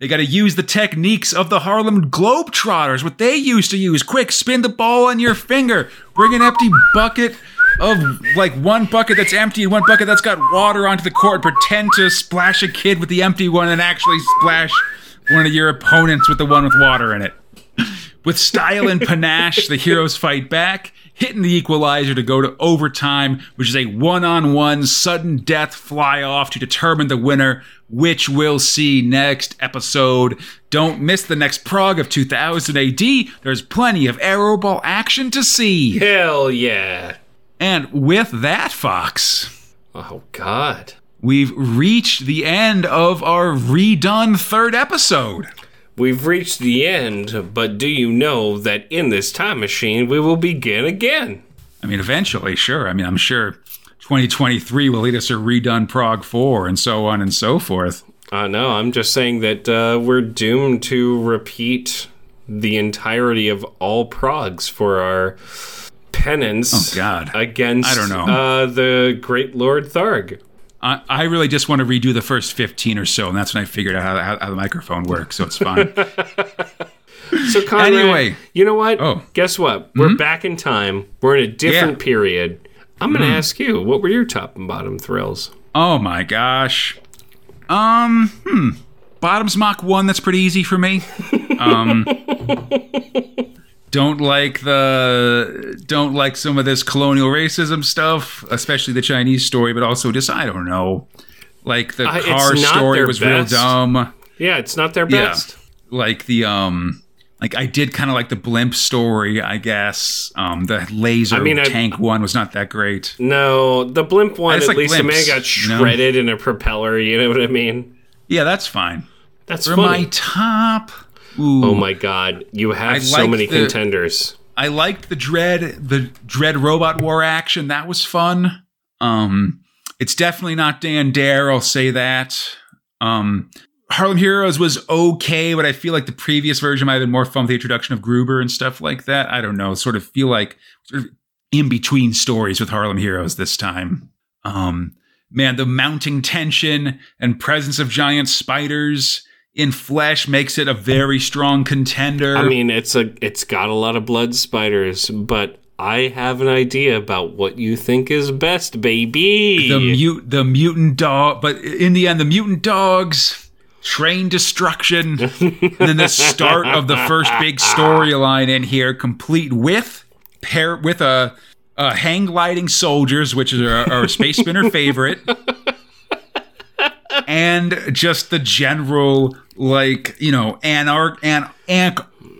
They got to use the techniques of the Harlem Globetrotters, what they used to use. Quick, spin the ball on your finger. Bring an empty bucket of like one bucket that's empty and one bucket that's got water onto the court. Pretend to splash a kid with the empty one and actually splash one of your opponents with the one with water in it. With style and panache, the heroes fight back, hitting the equalizer to go to overtime, which is a one on one sudden death fly off to determine the winner, which we'll see next episode. Don't miss the next Prog of 2000 AD. There's plenty of aeroball action to see. Hell yeah. And with that, Fox, Oh God. we've reached the end of our redone third episode. We've reached the end, but do you know that in this time machine we will begin again? I mean, eventually, sure. I mean, I'm sure 2023 will lead us to redone Prog 4 and so on and so forth. Uh, no, I'm just saying that uh, we're doomed to repeat the entirety of all progs for our penance Oh, God. against I don't know. Uh, the great Lord Tharg. I, I really just want to redo the first 15 or so, and that's when I figured out how, how, how the microphone works, so it's fine. [laughs] So, Conrad, Anyway. you know what? Oh. Guess what? We're back in time. We're in a different Yeah. period. I'm going to ask you, what were your top and bottom thrills? oh my gosh. Um, hmm. Bottoms Mach 1, that's pretty easy for me. [laughs] Um, don't like the don't like some of this colonial racism stuff, especially the Chinese story, but also just I don't know. Like the I- it's car story was best. real dumb. Yeah, it's not their Yeah. best. like the um like I did kind of like the blimp story, I guess. Um the laser I mean, I- tank one was not that great. No, the blimp one, at like least the man blimps, got you know? shredded in a propeller. You know what I mean? Yeah, that's fine. That's For my top, ooh, oh my god, you have I so many the- contenders. I liked the Dredd the Dredd Robot War action. That was fun. Um, it's definitely not Dan Dare. I'll say that. Um, Harlem Heroes was okay, but I feel like the previous version might have been more fun with the introduction of Gruber and stuff like that. I don't know. Sort of feel like sort of in between stories with Harlem Heroes this time. Um, man, the mounting tension and presence of giant spiders in flesh makes it a very strong contender. I mean, it's a it's got a lot of blood spiders, but I have an idea about what you think is best, baby. the mute the mutant dog but in the end the mutant dogs train destruction and then the start of the first big storyline in here complete with pair with a, a hang gliding soldiers which is our, our space spinner favorite and just the general like you know anarch and an,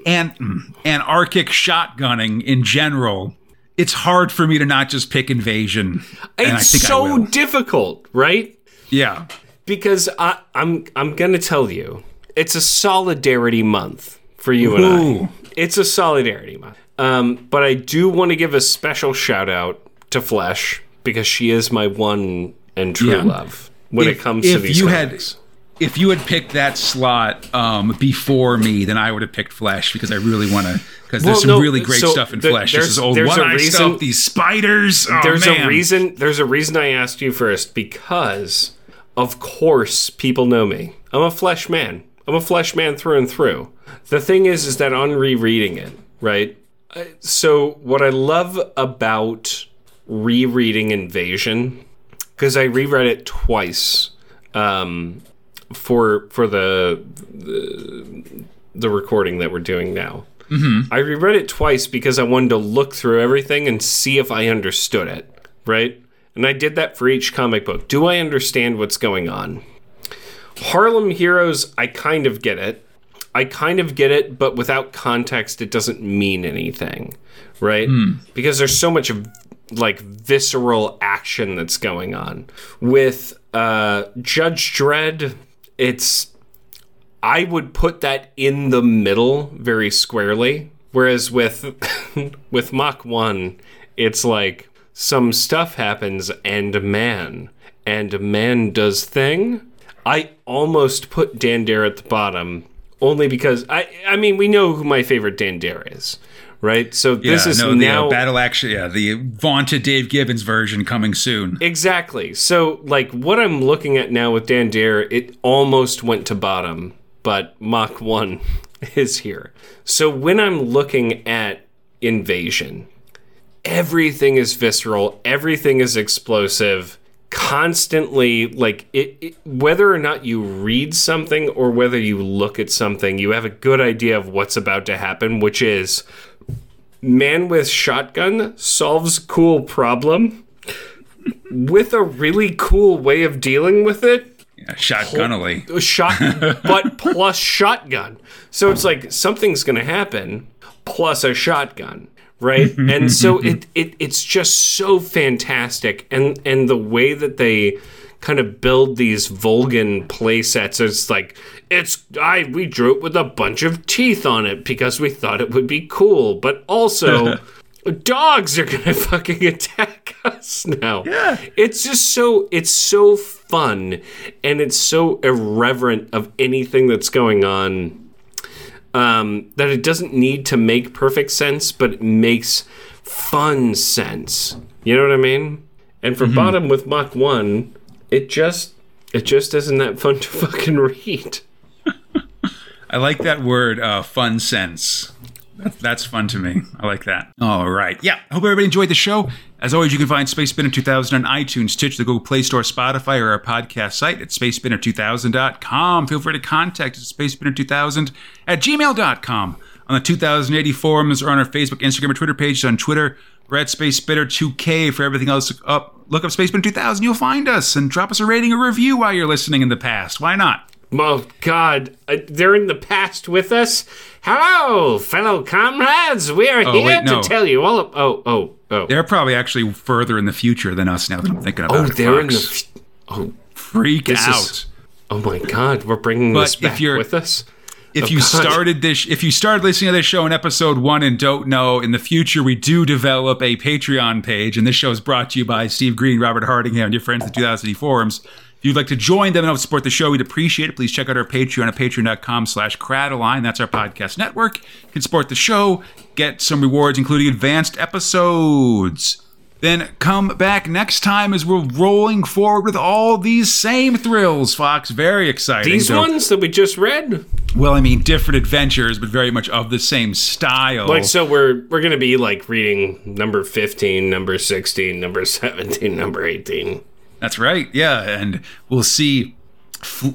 an, anarchic shotgunning in general it's hard for me to not just pick invasion it's so difficult, right? Yeah. Because I, I'm I'm gonna tell you, it's a solidarity month for you and Ooh. I. It's a solidarity month. Um, but I do want to give a special shout out to Flesh because she is my one and true Yeah. love when If- it comes to if these you had- If you had picked that slot um, before me, then I would have picked Flesh because I really want to because there's some no, really great so stuff in the- Flesh. there's- This is old one a eye reason- stuff, these spiders. Oh, there's man. a reason there's a reason I asked you first because of course people know me. I'm a flesh man. I'm a flesh man through and through. The thing is is that on rereading it, right? So what I love about rereading Invasion because I reread it twice um, for for the, the the recording that we're doing now. I reread it twice because I wanted to look through everything and see if I understood it, right? And I did that for each comic book. Do I understand what's going on? Harlem Heroes, I kind of get it. I kind of get it, but without context, it doesn't mean anything, right? Because there's so much of like visceral action that's going on. With uh, Judge Dredd, it's I would put that in the middle very squarely. Whereas with [laughs] with Mach 1, it's like some stuff happens and man and man does thing. I almost put Dan Dare at the bottom only because I I mean we know who my favorite Dan Dare is, right? So this yeah, is no, now the uh, battle action. Yeah, the vaunted Dave Gibbons version coming soon. Exactly. So, like, what I'm looking at now with Dan Dare, it almost went to bottom, but Mach 1 [laughs] is here. So, when I'm looking at Invasion, everything is visceral, everything is explosive, constantly, like, it, it, whether or not you read something or whether you look at something, you have a good idea of what's about to happen, which is man with shotgun solves cool problem with a really cool way of dealing with it. Yeah, shotgunily. Shot, but plus shotgun. So it's like something's going to happen plus a shotgun, right? and so it, it it's just so fantastic, and and the way that they kind of build these Volgan play sets. It's like it's I we drew it with a bunch of teeth on it because we thought it would be cool, but also [laughs] dogs are gonna [laughs] fucking attack us now. Yeah. It's just so it's so fun and it's so irreverent of anything that's going on. Um, that it doesn't need to make perfect sense, but it makes fun sense. You know what I mean? And for bottom with Mach one, it just it just isn't that fun to [laughs] fucking read. I like that word, uh, fun sense. That- That's fun to me. I like that. All right. Yeah. Hope everybody enjoyed the show. As always, you can find Space Spinner 2000 on iTunes, Stitch, the Google Play Store, Spotify, or our podcast site at spacespinner2000.com. Feel free to contact us at spacespinner2000 at gmail.com. On the 2080 forums or on our Facebook, Instagram, or Twitter pages on Twitter, we're at Space Spinner 2K. For everything else up, look up Space Spinner 2000. You'll find us and drop us a rating or review while you're listening in the past. Why not? Oh God, uh, they're in the past with us. Hello, fellow comrades. We are here wait, no. to tell you all. Of, oh, oh, oh. They're probably actually further in the future than us now that I'm thinking about oh, it. they're in the. F- Oh, freak out. is. Oh my God, we're bringing But this if back you're- with us. If Oh, you started this if you started listening to this show in episode one and don't know in the future we do develop a patreon page and this show is brought to you by steve green robert hardingham and your friends at the 2000 forums if you'd like to join them and help support the show we'd appreciate it please check out our patreon at patreon.com slash crataline that's our podcast network you can support the show get some rewards including advanced episodes then come back next time as we're rolling forward with all these same thrills, Fox. Very exciting. These So- ones that we just read. Well, I mean, different adventures, but very much of the same style. Like so, we're we're gonna be like reading number fifteen, number sixteen, number seventeen, number eighteen. That's right. Yeah, and we'll see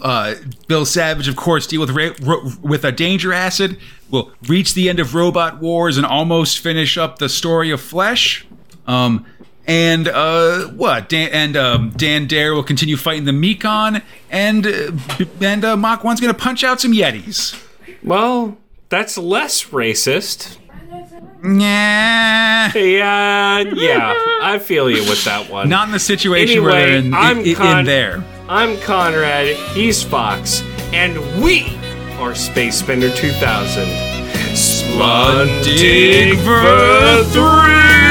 uh, Bill Savage, of course, deal with ra- ro- with a danger acid. We'll reach the end of Robot Wars and almost finish up the story of Flesh. Um, and uh, what? Dan, and um, Dan Dare will continue fighting the Mekon, and uh, and uh, Mach One's gonna punch out some Yetis. Well, that's less racist. Nah. Yeah, yeah, I feel you with that one. Not in the situation where they're in, I'm in, in there. I'm Conrad, he's Fox, and we are Space Spinner 2000. Splundig vur thrigg!